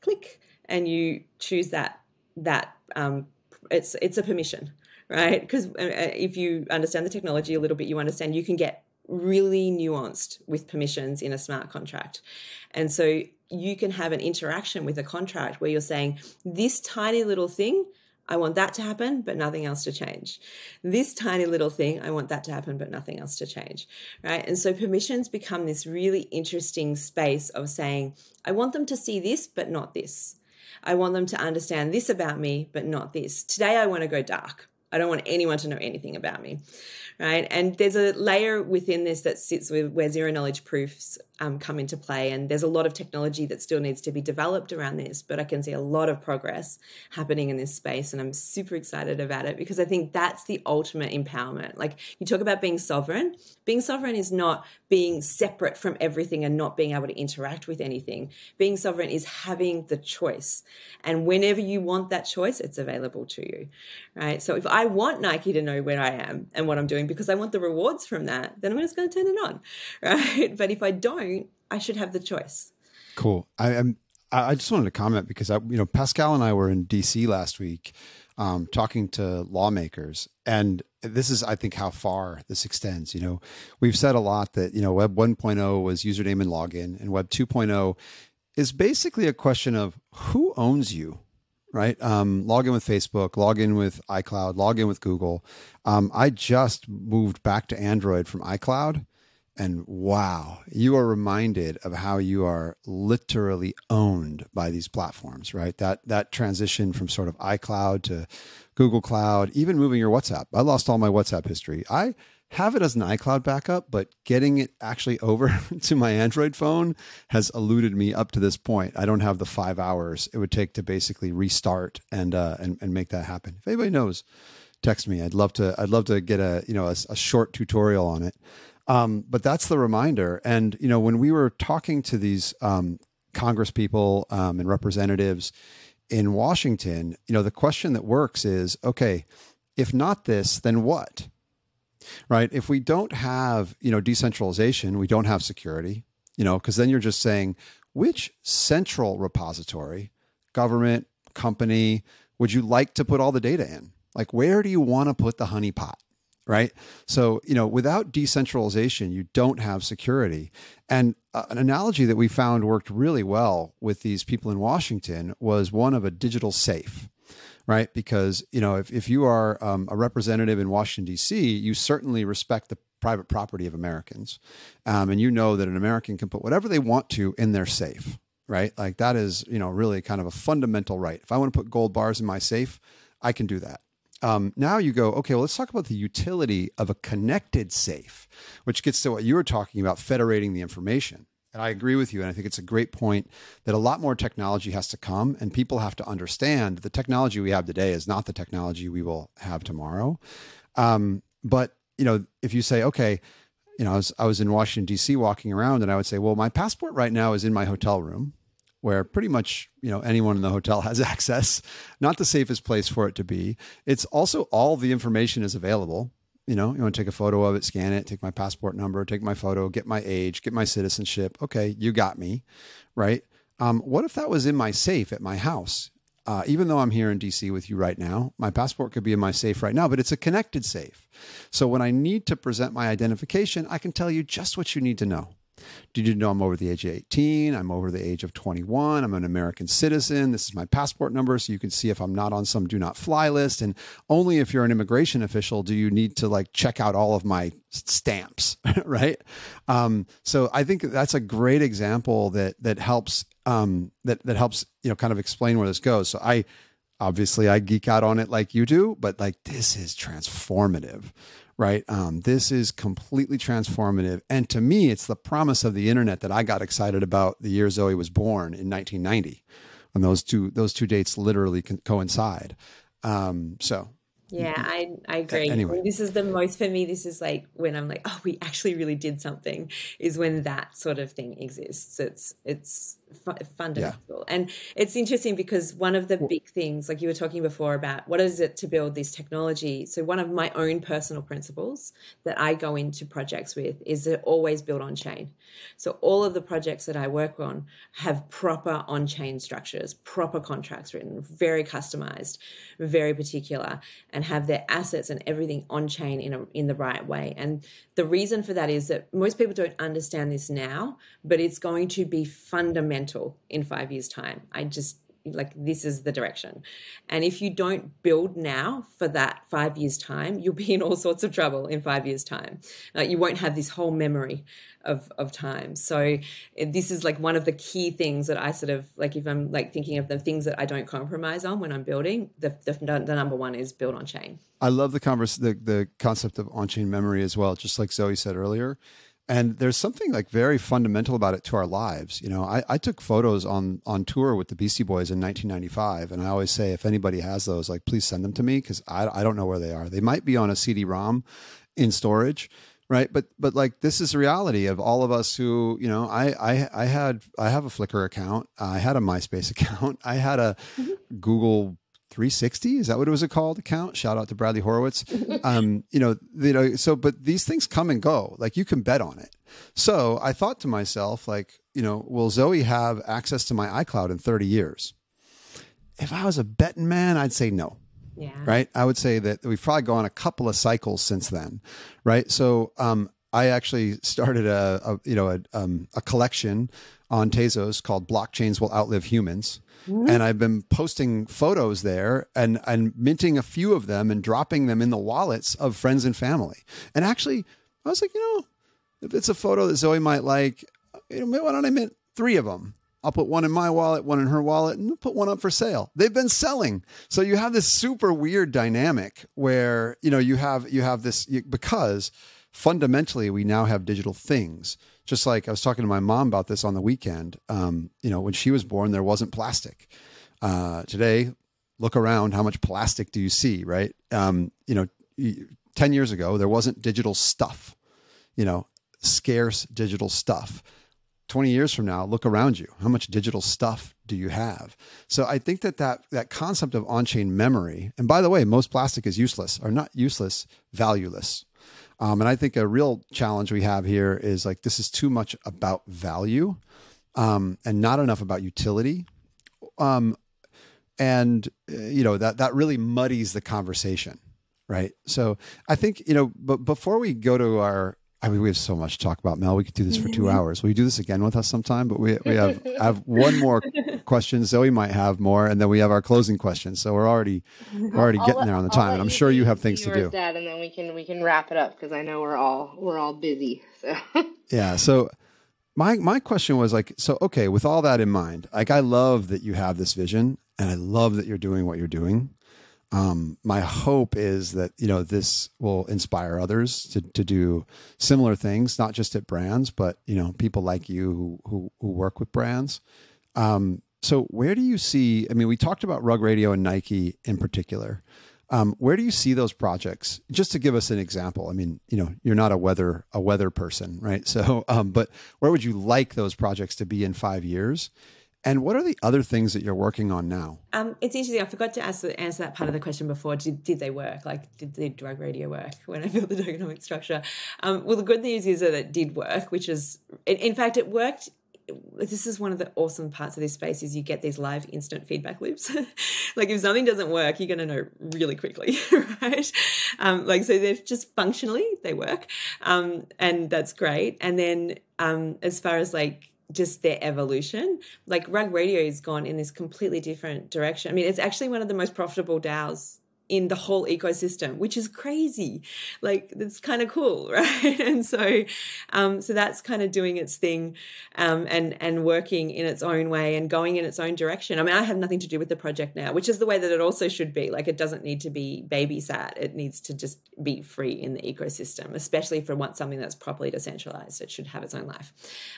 I: Click, and you choose that that um, it's it's a permission right? Because uh, if you understand the technology a little bit, you understand you can get really nuanced with permissions in a smart contract. And so you can have an interaction with a contract where you're saying, this tiny little thing, I want that to happen, but nothing else to change. This tiny little thing, I want that to happen, but nothing else to change. Right. And so permissions become this really interesting space of saying, I want them to see this, but not this. I want them to understand this about me, but not this. Today, I want to go dark. I don't want anyone to know anything about me right? And there's a layer within this that sits with where zero knowledge proofs um, come into play. And there's a lot of technology that still needs to be developed around this, but I can see a lot of progress happening in this space. And I'm super excited about it because I think that's the ultimate empowerment. Like you talk about being sovereign, being sovereign is not being separate from everything and not being able to interact with anything. Being sovereign is having the choice. And whenever you want that choice, it's available to you, right? So if I want Nike to know where I am and what I'm doing because I want the rewards from that, then I'm just going to turn it on, right? But if I don't, I should have the choice.
G: Cool. I am. I just wanted to comment because I, you know, Pascal and I were in DC last week, um, talking to lawmakers, and this is, I think, how far this extends. You know, we've said a lot that you know, Web 1.0 was username and login, and Web 2.0 is basically a question of who owns you right? Um, log in with Facebook, log in with iCloud, log in with Google. Um, I just moved back to Android from iCloud and wow, you are reminded of how you are literally owned by these platforms, right? That that transition from sort of iCloud to Google Cloud, even moving your WhatsApp. I lost all my WhatsApp history. I have it as an iCloud backup, but getting it actually over to my Android phone has eluded me up to this point. I don't have the five hours it would take to basically restart and uh, and, and make that happen. If anybody knows, text me. I'd love to. I'd love to get a you know a, a short tutorial on it. Um, but that's the reminder. And, you know, when we were talking to these um, Congress people um, and representatives in Washington, you know, the question that works is okay, if not this, then what? Right? If we don't have, you know, decentralization, we don't have security, you know, because then you're just saying which central repository, government, company, would you like to put all the data in? Like, where do you want to put the honeypot? Right? So, you know, without decentralization, you don't have security. And uh, an analogy that we found worked really well with these people in Washington was one of a digital safe. Right. Because, you know, if, if you are um, a representative in Washington, D.C., you certainly respect the private property of Americans. Um, and you know that an American can put whatever they want to in their safe. Right. Like that is, you know, really kind of a fundamental right. If I want to put gold bars in my safe, I can do that. Um, now you go, okay, well, let's talk about the utility of a connected safe, which gets to what you were talking about, federating the information. And I agree with you. And I think it's a great point that a lot more technology has to come, and people have to understand that the technology we have today is not the technology we will have tomorrow. Um, but, you know, if you say, okay, you know, I was, I was in Washington, D.C. walking around, and I would say, well, my passport right now is in my hotel room where pretty much you know anyone in the hotel has access not the safest place for it to be it's also all the information is available You know, you want to take a photo of it, scan it, take my passport number, take my photo, get my age, get my citizenship. Okay, you got me, right? Um, what if that was in my safe at my house? Uh, even though I'm here in DC with you right now, my passport could be in my safe right now, but it's a connected safe. So when I need to present my identification, I can tell you just what you need to know. Did you know I'm over the age of 18? I'm over the age of 21. I'm an American citizen. This is my passport number. So you can see if I'm not on some do not fly list. And only if you're an immigration official do you need to like check out all of my stamps, right? Um, so I think that's a great example that that helps um, that that helps you know kind of explain where this goes. So I obviously I geek out on it like you do, but like this is transformative, right? Um, this is completely transformative. And to me, it's the promise of the internet that I got excited about the year Zoe was born in 1990, And those two those two dates literally coincide. Um, so
I: yeah, I, I agree. Anyway. This is the most for me. This is like when I'm like, oh, we actually really did something. Is when that sort of thing exists. It's it's fundamental. Yeah. And it's interesting because one of the big things, like you were talking before about what is it to build this technology. So, one of my own personal principles that I go into projects with is to always build on chain. So, all of the projects that I work on have proper on chain structures, proper contracts written, very customized, very particular, and have their assets and everything on chain in, a, in the right way. And the reason for that is that most people don't understand this now, but it's going to be fundamental in five years' time. I just like this is the direction. And if you don't build now for that five years' time, you'll be in all sorts of trouble in five years' time. Like you won't have this whole memory of, of time. So eh, this is like one of the key things that I sort of like if I'm like thinking of the things that I don't compromise on when I'm building, the, the, the number one is build on chain.
G: I love the converse the, the concept of on chain memory as well, just like Zoe said earlier and there's something like very fundamental about it to our lives you know? I, I, took photos on on tour with the beastie boys in 1995 and i always say if anybody has those like please send them to me because I, I don't know where they are. They might be on a cd-rom in storage right? But but like this is the reality of all of us who you know i i, I had i have a flickr account. I had a myspace account. I had a mm-hmm. google 360 is that what it was a called account? Shout out to bradley horowitz. Um you know you know so but these things come and go. Like you can bet on it. So i thought to myself like you know will zoe have access to my icloud in 30 years? If i was a betting man i'd say no.
I: Yeah.
G: right? I would say that we've probably gone a couple of cycles since then. Right? So um I actually started a, a you know a, um, a collection on Tezos called "Blockchains Will Outlive Humans," Mm-hmm. And I've been posting photos there and, and minting a few of them and dropping them in the wallets of friends and family. And actually, I was like, you know, if it's a photo that Zoe might like, you know, why don't I mint three of them? I'll put one in my wallet, one in her wallet, and put one up for sale. They've been selling. So you have this super weird dynamic where, you know, you have you have this because fundamentally we now have digital things just like I was talking to my mom about this on the weekend. Um, you know, when she was born, there wasn't plastic. Uh, today, look around. How much plastic do you see? Right? Um, you know, ten years ago, there wasn't digital stuff. You know, scarce digital stuff. 20 years from now look around you how much digital stuff do you have so i think that that, that concept of on-chain memory and by the way most plastic is useless or not useless valueless um, and I think a real challenge we have here is like this is too much about value um, and not enough about utility. Um, and uh, you know that that really muddies the conversation, right? So I think you know, but before we go to our I mean, we have so much to talk about, Mel. We could do this for two mm-hmm. hours. Will you do this again with us sometime? But we we have have one more question. Zoe might have more, and then we have our closing questions. So we're already we're already I'll getting let, there on the time, and I'm sure you have things to do.
H: Dad, and then we can we can wrap it up because I know we're all we're all busy. So
G: yeah. So my my question was like, so okay, with all that in mind, like I love that you have this vision, and I love that you're doing what you're doing um, my hope is that you know this will inspire others to to do similar things, not just at brands, but you know people like you who who, who work with brands. Um, so where do you see? I mean, we talked about Rug Radio and Nike in particular. Um, where do you see those projects? Just to give us an example. I mean, you know, you're not a weather a weather person, right? So, um, but where would you like those projects to be in five years? And what are the other things that you're working on now?
I: Um, it's interesting. I forgot to ask, answer that part of the question before. Did, did they work? Like, did the Rug Radio work when I built the tokenomic structure? Um, well, the good news is that it did work, which is, in, in fact, it worked this is one of the awesome parts of this space is you get these live instant feedback loops like if something doesn't work you're going to know really quickly right um, like so they're just functionally they work um, and that's great and then um, as far as like just their evolution. Like Rug Radio has gone in this completely different direction. I mean, it's actually one of the most profitable DAOs in the whole ecosystem, which is crazy. Like that's kind of cool, right? and so, um, so that's kind of doing its thing, um, and and working in its own way and going in its own direction. I mean, I have nothing to do with the project now, which is the way that it also should be. Like it doesn't need to be babysat; it needs to just be free in the ecosystem, especially for once something that's properly decentralized. It should have its own life.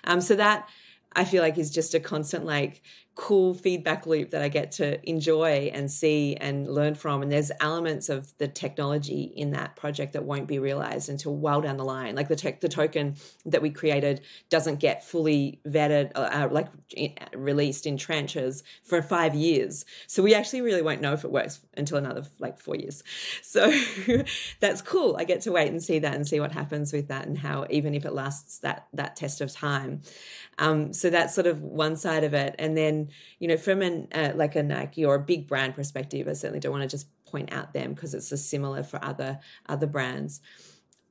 I: Um, so that I feel like is just a constant like cool feedback loop that I get to enjoy and see and learn from. And there's elements of the technology in that project that won't be realized until well down the line. Like the tech, the token that we created doesn't get fully vetted, uh, uh like released in tranches for five years. So we actually really won't know if it works until another like four years. So that's cool. I get to wait and see that and see what happens with that and how even if it lasts that that test of time. Um, so that's sort of one side of it, and then you know, from an uh, like a Nike or a big brand perspective, I certainly don't want to just point out them because it's similar for other other brands.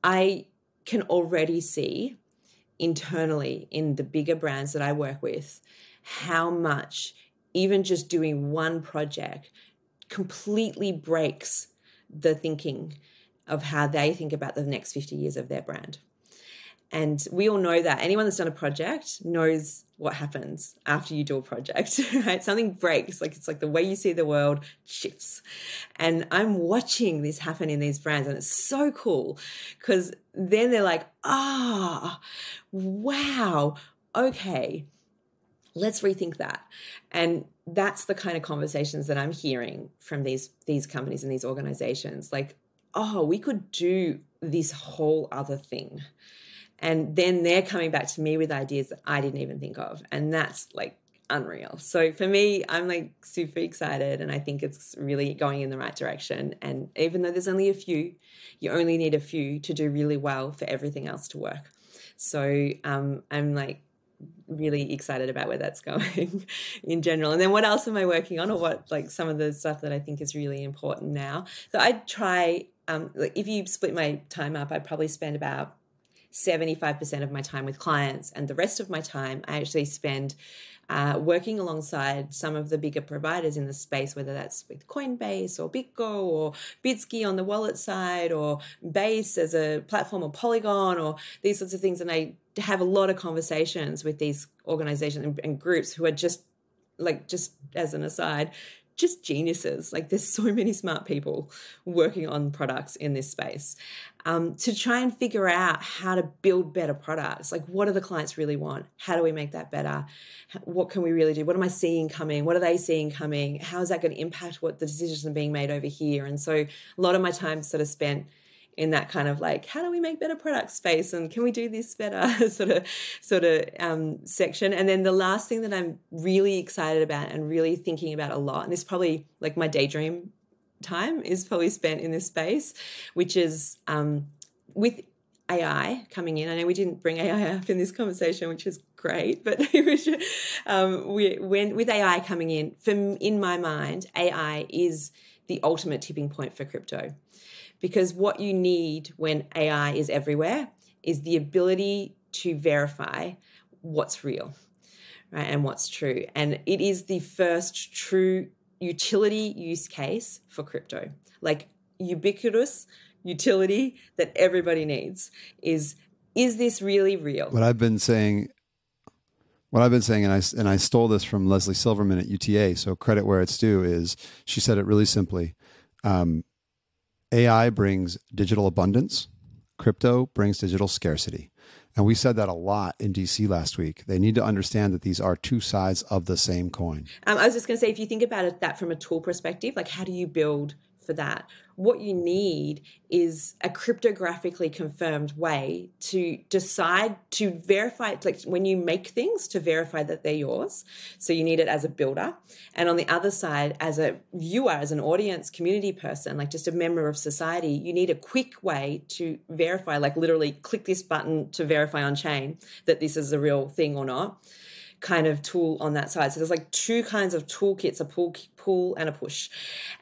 I: I can already see internally in the bigger brands that I work with how much even just doing one project completely breaks the thinking of how they think about the next 50 years of their brand. And we all know that anyone that's done a project knows what happens after you do a project, right? Something breaks, like it's like the way you see the world shifts. And I'm watching this happen in these brands, and it's so cool because then they're like, ah, oh, wow, okay, let's rethink that. And that's the kind of conversations that I'm hearing from these these companies and these organizations. Like, oh, we could do this whole other thing and then they're coming back to me with ideas that I didn't even think of. And that's like unreal. So for me, I'm like super excited and I think it's really going in the right direction. And even though there's only a few, you only need a few to do really well for everything else to work. So um, I'm like really excited about where that's going in general. And then what else am I working on or what like some of the stuff that I think is really important now. So I try um, like if you split my time up, I probably spend about 75% of my time with clients, and the rest of my time I actually spend uh, working alongside some of the bigger providers in the space, whether that's with Coinbase or BitGo or Bitski on the wallet side or Base as a platform or Polygon or these sorts of things. And I have a lot of conversations with these organizations and, and groups who are just like, just as an aside, just geniuses. Like there's so many smart people working on products in this space um, to try and figure out how to build better products. Like what do the clients really want? How do we make that better? What can we really do? What am I seeing coming? What are they seeing coming? How is that going to impact what the decisions are being made over here? And so a lot of my time sort of spent in that kind of like how do we make better product space and can we do this better? sort of sort of um, section. And then the last thing that i'm really excited about and really thinking about a lot and this is probably like my daydream time is probably spent in this space which is um, with AI coming in. I know we didn't bring AI up in this conversation, which is great, but um, we, when with AI coming in, from in my mind, AI is the ultimate tipping point for crypto because what you need when AI is everywhere is the ability to verify what's real right and what's true and it is the first true utility use case for crypto like ubiquitous utility that everybody needs is is this really real
G: what i've been saying what I've been saying, and I and I stole this from Lesley Silverman at UTA. So credit where it's due. Is she said it really simply? Um, AI brings digital abundance, crypto brings digital scarcity. And we said that a lot in DC last week. They need to understand that these are two sides of the same coin.
I: Um, I was just going to say, if you think about it, that from a tool perspective, like how do you build for that? What you need is a cryptographically confirmed way to decide to verify like when you make things to verify that they're yours. So you need it as a builder. And on the other side as a viewer as an audience community person like just a member of society you need a quick way to verify like literally click this button to verify on chain that this is a real thing or not kind of tool on that side. So there's like two kinds of toolkits, a pull pull and a push.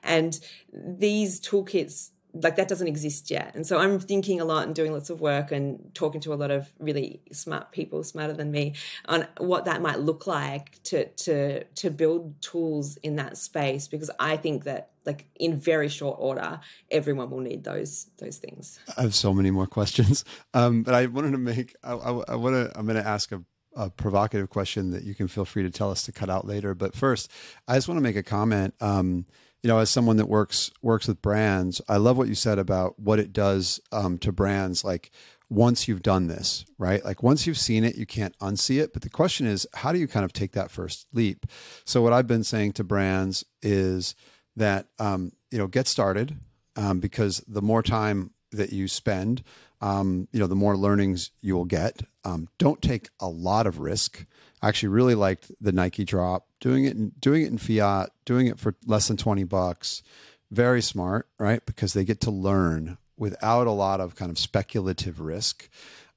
I: And these toolkits like that doesn't exist yet. And so I'm thinking a lot and doing lots of work and talking to a lot of really smart people, smarter than me, on what that might look like to to to build tools in that space because I think that like in very short order, everyone will need those those things.
G: I have so many more questions, um, but I wanted to make. I, I, I want to. I'm going to ask a a provocative question that you can feel free to tell us to cut out later. But first, I just want to make a comment. Um, you know, as someone that works works with brands, I love what you said about what it does um, to brands. Like once you've done this, right? Like once you've seen it, you can't unsee it. But the question is, how do you kind of take that first leap? So what I've been saying to brands is that um, you know get started um, because the more time that you spend, um, you know, the more learnings you will get. Um, don't take a lot of risk. I actually really liked the Nike drop, doing it in, doing it in fiat, doing it for less than 20 bucks. Very smart, right? Because they get to learn without a lot of kind of speculative risk.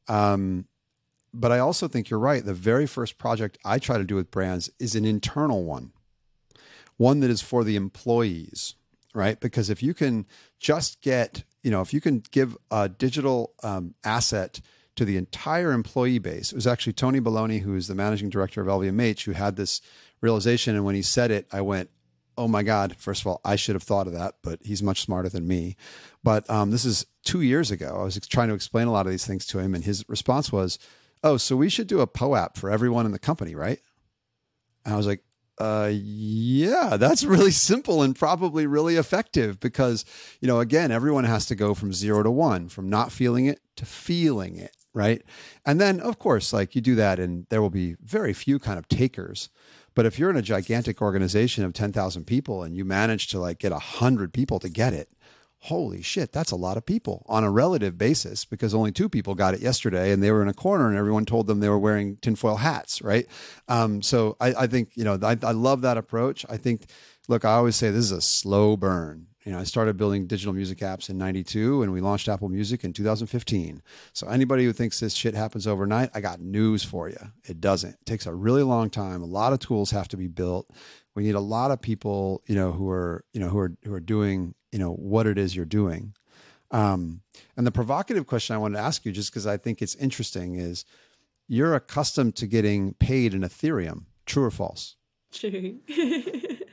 G: Um, but I also think you're right. The very first project I try to do with brands is an internal one, one that is for the employees, right? Because if you can just get you know, if you can give a digital um, asset to the entire employee base, it was actually Toni Belloni, who is the managing director of LVMH, who had this realization. And when he said it, I went, oh my God, first of all, I should have thought of that, but he's much smarter than me. But um, this is two years ago. I was trying to explain a lot of these things to him, and his response was, oh, so we should do a POAP for everyone in the company, right? And I was like, uh, yeah, that's really simple and probably really effective because, you know, again, everyone has to go from zero to one, from not feeling it to feeling it, right? And then, of course, like you do that, and there will be very few kind of takers. But if you're in a gigantic organization of 10,000 people and you manage to like get 100 people to get it, holy shit, that's a lot of people on a relative basis because only two people got it yesterday and they were in a corner and everyone told them they were wearing tinfoil hats, right? Um, so I, I, think, you know, I, I love that approach. I think, look, I always say this is a slow burn. You know, I started building digital music apps in 92 and we launched Apple Music in 2015. So anybody who thinks this shit happens overnight, I got news for you. It doesn't. It takes a really long time. A lot of tools have to be built. We need a lot of people, you know, who are, you know, who are who are doing you know what it is you're doing. Um, and the provocative question i wanted to ask you just because i think it's interesting is you're accustomed to getting paid in ethereum true or false?
I: true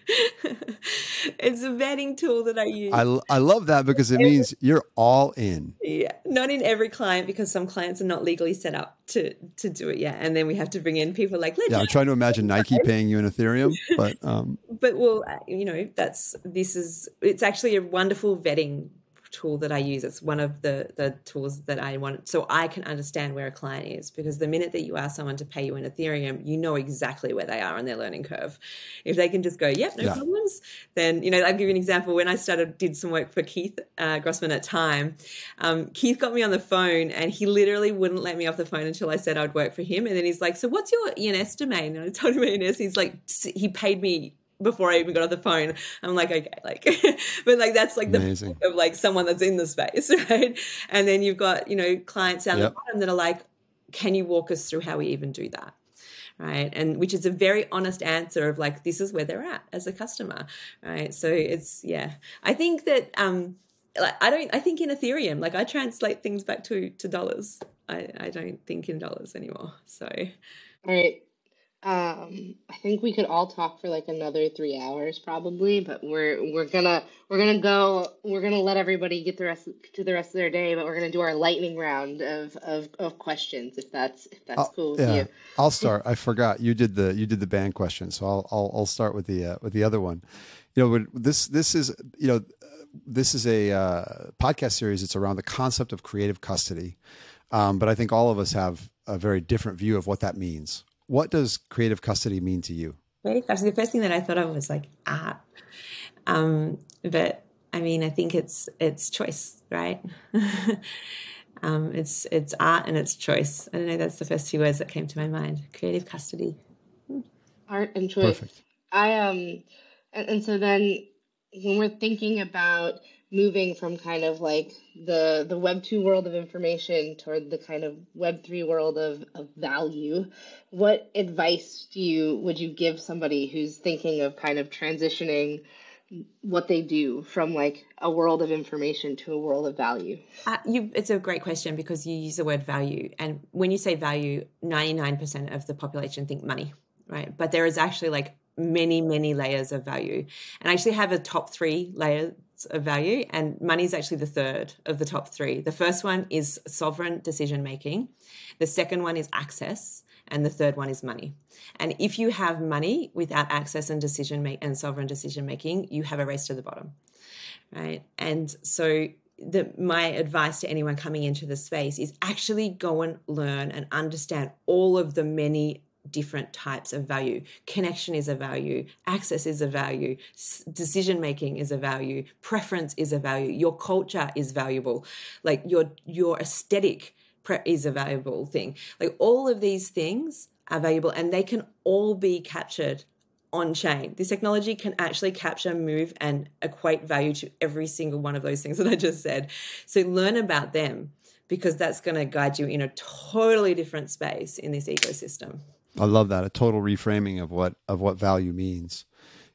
I: it's a vetting tool that I use.
G: I, I love that because it means you're all in.
I: Yeah, not in every client because some clients are not legally set up to to do it yet, and then we have to bring in people like.
G: Yeah, I'm trying to imagine Nike paying you in Ethereum, but um.
I: But well, you know, that's this is it's actually a wonderful vetting tool that I use. It's one of the the tools that I want so I can understand where a client is because the minute that you ask someone to pay you in Ethereum, you know exactly where they are on their learning curve. If they can just go, yep, no yeah. problems, then you know I'll give you an example. When I started did some work for Keith uh, Grossman at Time, um, Keith got me on the phone and he literally wouldn't let me off the phone until I said I'd work for him. And then he's like, "So what's your ENS domain?" And I told him ENS. He's like, he paid me before I even got off the phone. I'm like, okay, like, but like that's like Amazing. the of like someone that's in the space, right? And then you've got you know clients down yep. the bottom that are like, can you walk us through how we even do that? Right. And which is a very honest answer of like, this is where they're at as a customer. Right. So it's, yeah. I think that, um, like, I don't, I think in Ethereum, like I translate things back to, to dollars. I, I don't think in dollars anymore. So. All
H: right. Um, I think we could all talk for like another three hours probably, but we're we're gonna we're gonna go we're gonna let everybody get the rest to the rest of their day, but we're gonna do our lightning round of of, of questions if that's if that's I'll, cool with yeah, you.
G: I'll start. I forgot you did the you did the band question, so I'll I'll, I'll start with the uh, with the other one. You know, this this is you know this is a uh, podcast series. It's around the concept of creative custody, um, but I think all of us have a very different view of what that means what does creative custody mean to you?
I: Creative custody. The first thing that I thought of was like art, um, but I mean, I think it's it's choice, right? um, it's it's art and it's choice. I don't know. That's the first two words that came to my mind. Creative custody.
H: Art and choice.
G: Perfect.
H: I um, and, and so then when we're thinking about moving from kind of like the the web 2 world of information toward the kind of web 3 world of, of value what advice do you would you give somebody who's thinking of kind of transitioning what they do from like a world of information to a world of value?
I: Uh, you, it's a great question because you use the word value. And when you say value 99% of the population think money right? But there is actually like many many layers of value. And i actually have a top three of value and money is actually the third of the top three. The first one is sovereign decision making the second one is access and the third one is money. And if you have money without access and decision make and sovereign decision making you have a race to the bottom right? And so the, my advice to anyone coming into the space is actually go and learn and understand all of the many different types of value. Connection is a value, access is a value, decision making is a value, preference is a value, your culture is valuable, like your your aesthetic is a valuable thing. Like all of these things are valuable and they can all be captured on chain. This technology can actually capture, move, and equate value to every single one of those things that I just said. So learn about them because that's going to guide you in a totally different space in this ecosystem.
G: I love that a total reframing of what of what value means.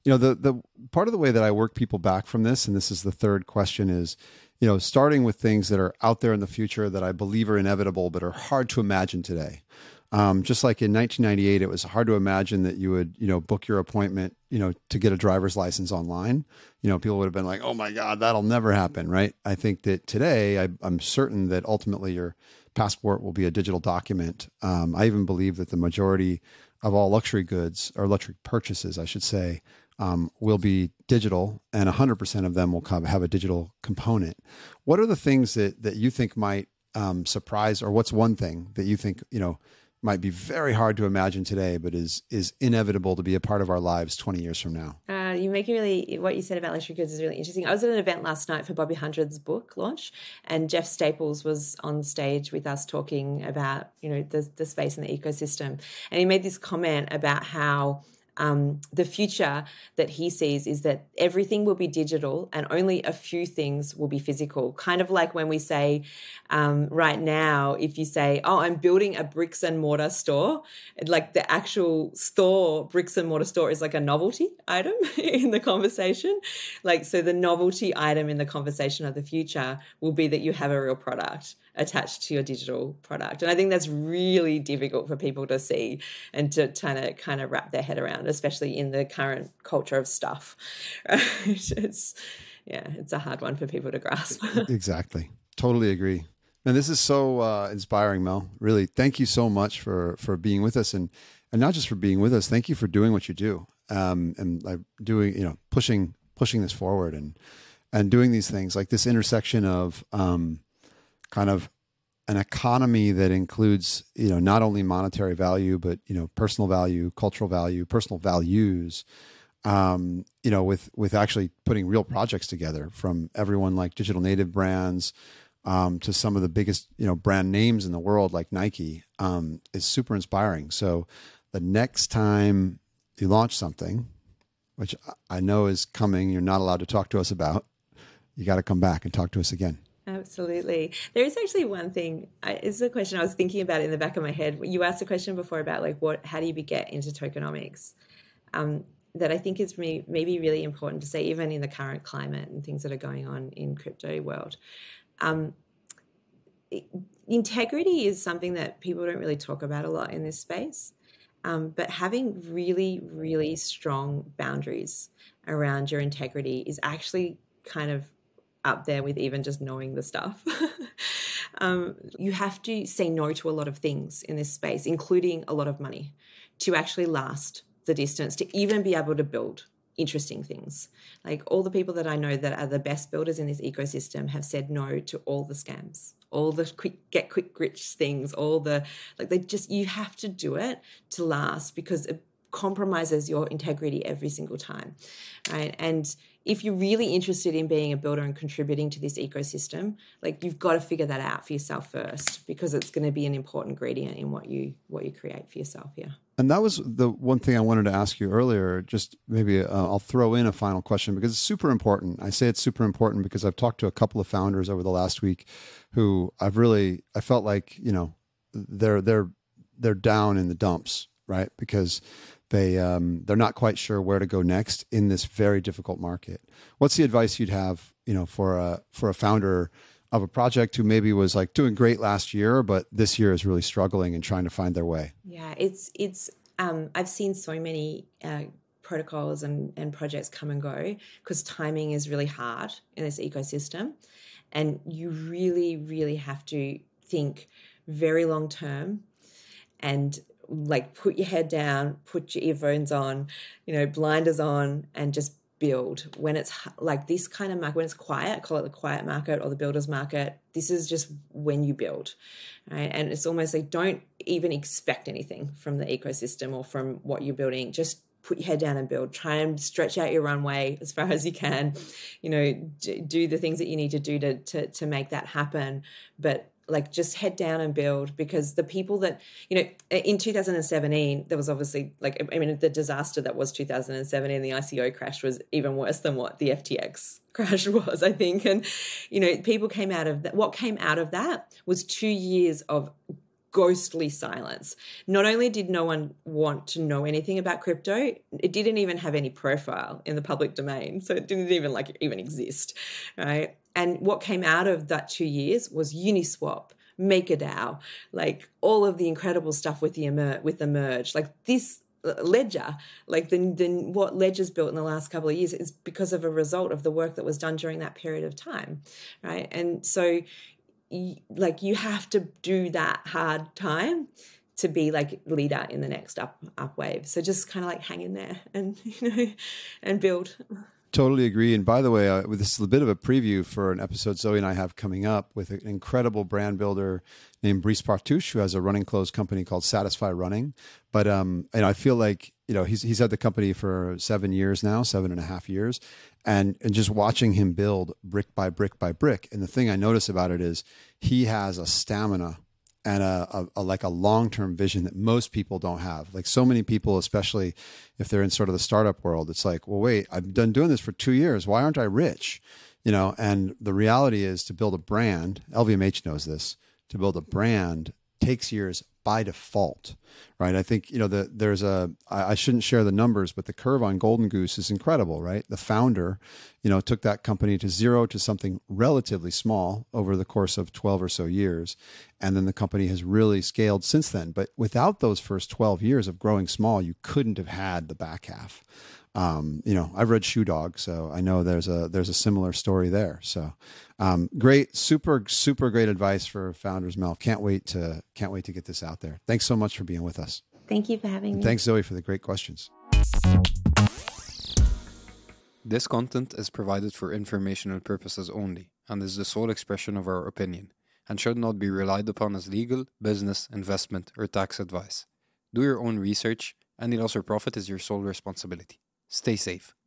G: You know, the the part of the way that I work people back from this, and this is the third question, is you know starting with things that are out there in the future that I believe are inevitable but are hard to imagine today. Um, just like in 1998, it was hard to imagine that you would, you know, book your appointment, you know, to get a driver's license online. You know, people would have been like, "Oh my God, that'll never happen," right? I think that today, I, I'm certain that ultimately your passport will be a digital document. Um, I even believe that the majority of all luxury goods or luxury purchases, I should say, um, will be digital, and 100% of them will come, have a digital component. What are the things that that you think might um, surprise, or what's one thing that you think you know might be very hard to imagine today, but is is inevitable to be a part of our lives 20 years from now?
I: Uh, you make really what you said about luxury goods is really interesting. I was at an event last night for Bobby Hundred's book launch, and Jeff Staples was on stage with us talking about you know the the space and the ecosystem, and he made this comment about how um, the future that he sees is that everything will be digital and only a few things will be physical. Kind of like when we say, um, right now, if you say, Oh, I'm building a bricks and mortar store, like the actual store, bricks and mortar store is like a novelty item in the conversation. Like, so the novelty item in the conversation of the future will be that you have a real product attached to your digital product. And I think that's really difficult for people to see and to kind of kind of wrap their head around, especially in the current culture of stuff. Right? It's yeah, it's a hard one for people to grasp.
G: exactly. Totally agree. And this is so uh, inspiring, Mel. Really, thank you so much for for being with us, and and not just for being with us. Thank you for doing what you do, um, and like doing, you know, pushing pushing this forward, and and doing these things like this intersection of um, kind of an economy that includes you know not only monetary value but you know personal value cultural value personal values um, you know with with actually putting real projects together from everyone like digital native brands um, to some of the biggest you know brand names in the world like nike um, is super inspiring. So the next time you launch something which i know is coming you're not allowed to talk to us about you got to come back and talk to us again
I: Absolutely. There is actually one thing. It's a question I was thinking about in the back of my head. You asked a question before about like what, how do you get into tokenomics? Um, that I think is maybe really important to say, even in the current climate and things that are going on in crypto world. Um, integrity is something that people don't really talk about a lot in this space. Um, but having really, really strong boundaries around your integrity is actually kind of up there with even just knowing the stuff. um, you have to say no to a lot of things in this space, including a lot of money, to actually last the distance, to even be able to build interesting things. Like all the people that I know that are the best builders in this ecosystem have said no to all the scams, all the quick get quick rich things, all the like they just you have to do it to last because compromises your integrity every single time right and if you're really interested in being a builder and contributing to this ecosystem like you've got to figure that out for yourself first because it's going to be an important ingredient in what you what you create for yourself yeah
G: and that was the one thing I wanted to ask you earlier. Just maybe uh, I'll throw in a final question because it's super important. I say it's super important because I've talked to a couple of founders over the last week who I've really I felt like you know they're they're they're down in the dumps, right? Because they um, they're not quite sure where to go next in this very difficult market. What's the advice you'd have, you know, for a for a founder of a project who maybe was like doing great last year, but this year is really struggling and trying to find their way?
I: Yeah, it's it's. Um, I've seen so many uh, protocols and and projects come and go because timing is really hard in this ecosystem, and you really really have to think very long term and like put your head down, put your earphones on, you know, blinders on, and just build. When it's like this kind of market, when it's quiet, call it the quiet market or the builder's market. This is just when you build, right? And it's almost like don't even expect anything from the ecosystem or from what you're building. Just put your head down and build. Try and stretch out your runway as far as you can. You know, do the things that you need to do to to, to make that happen. But like just head down and build because the people that you know in 2017 there was obviously like i mean the disaster that was 2017 the ico crash was even worse than what the ftx crash was i think. And you know people came out of that what came out of that was two years of ghostly silence. Not only did no one want to know anything about crypto, it didn't even have any profile in the public domain. So it didn't even like even exist, right? And what came out of that two years was Uniswap, MakerDAO, like all of the incredible stuff with the emer- with the merge. Like this uh, ledger like the what ledger's built in the last couple of years is because of a result of the work that was done during that period of time right and so like you have to do that hard time to be like leader in the next up up wave. So just kind of like hang in there and you know and build.
G: Totally agree. And by the way, uh, this is a bit of a preview for an episode Zoe and I have coming up with an incredible brand builder named Brice Partouche, who has a running clothes company called Satisfy Running. But um, and I feel like you know he's he's had the company for seven years now, seven and a half years, and and just watching him build brick by brick by brick. And the thing I notice about it is he has a stamina and a, a, a, like a long-term vision that most people don't have. Like so many people especially if they're in sort of the startup world it's like well wait i've been doing this for two years. Why aren't i rich? You know and the reality is to build a brand lvmh knows this to build a brand takes years by default, right? I think you know the, there's a I, I shouldn't share the numbers, but the curve on Golden Goose is incredible, right? The founder, you know, took that company to zero to something relatively small over the course of 12 or so years, and then the company has really scaled since then. But without those first 12 years of growing small, you couldn't have had the back half um, you know, I've read Shoe Dog, so I know there's a there's a similar story there. So, um, great, super super great advice for founders, Mel. Can't wait to can't wait to get this out there. Thanks so much for being with us.
I: Thank you for having
G: and
I: me.
G: Thanks, Zoe, for the great questions.
E: This content is provided for informational purposes only and is the sole expression of our opinion and should not be relied upon as legal, business, investment, or tax advice. Do your own research. Any loss or profit is your sole responsibility. Stay safe.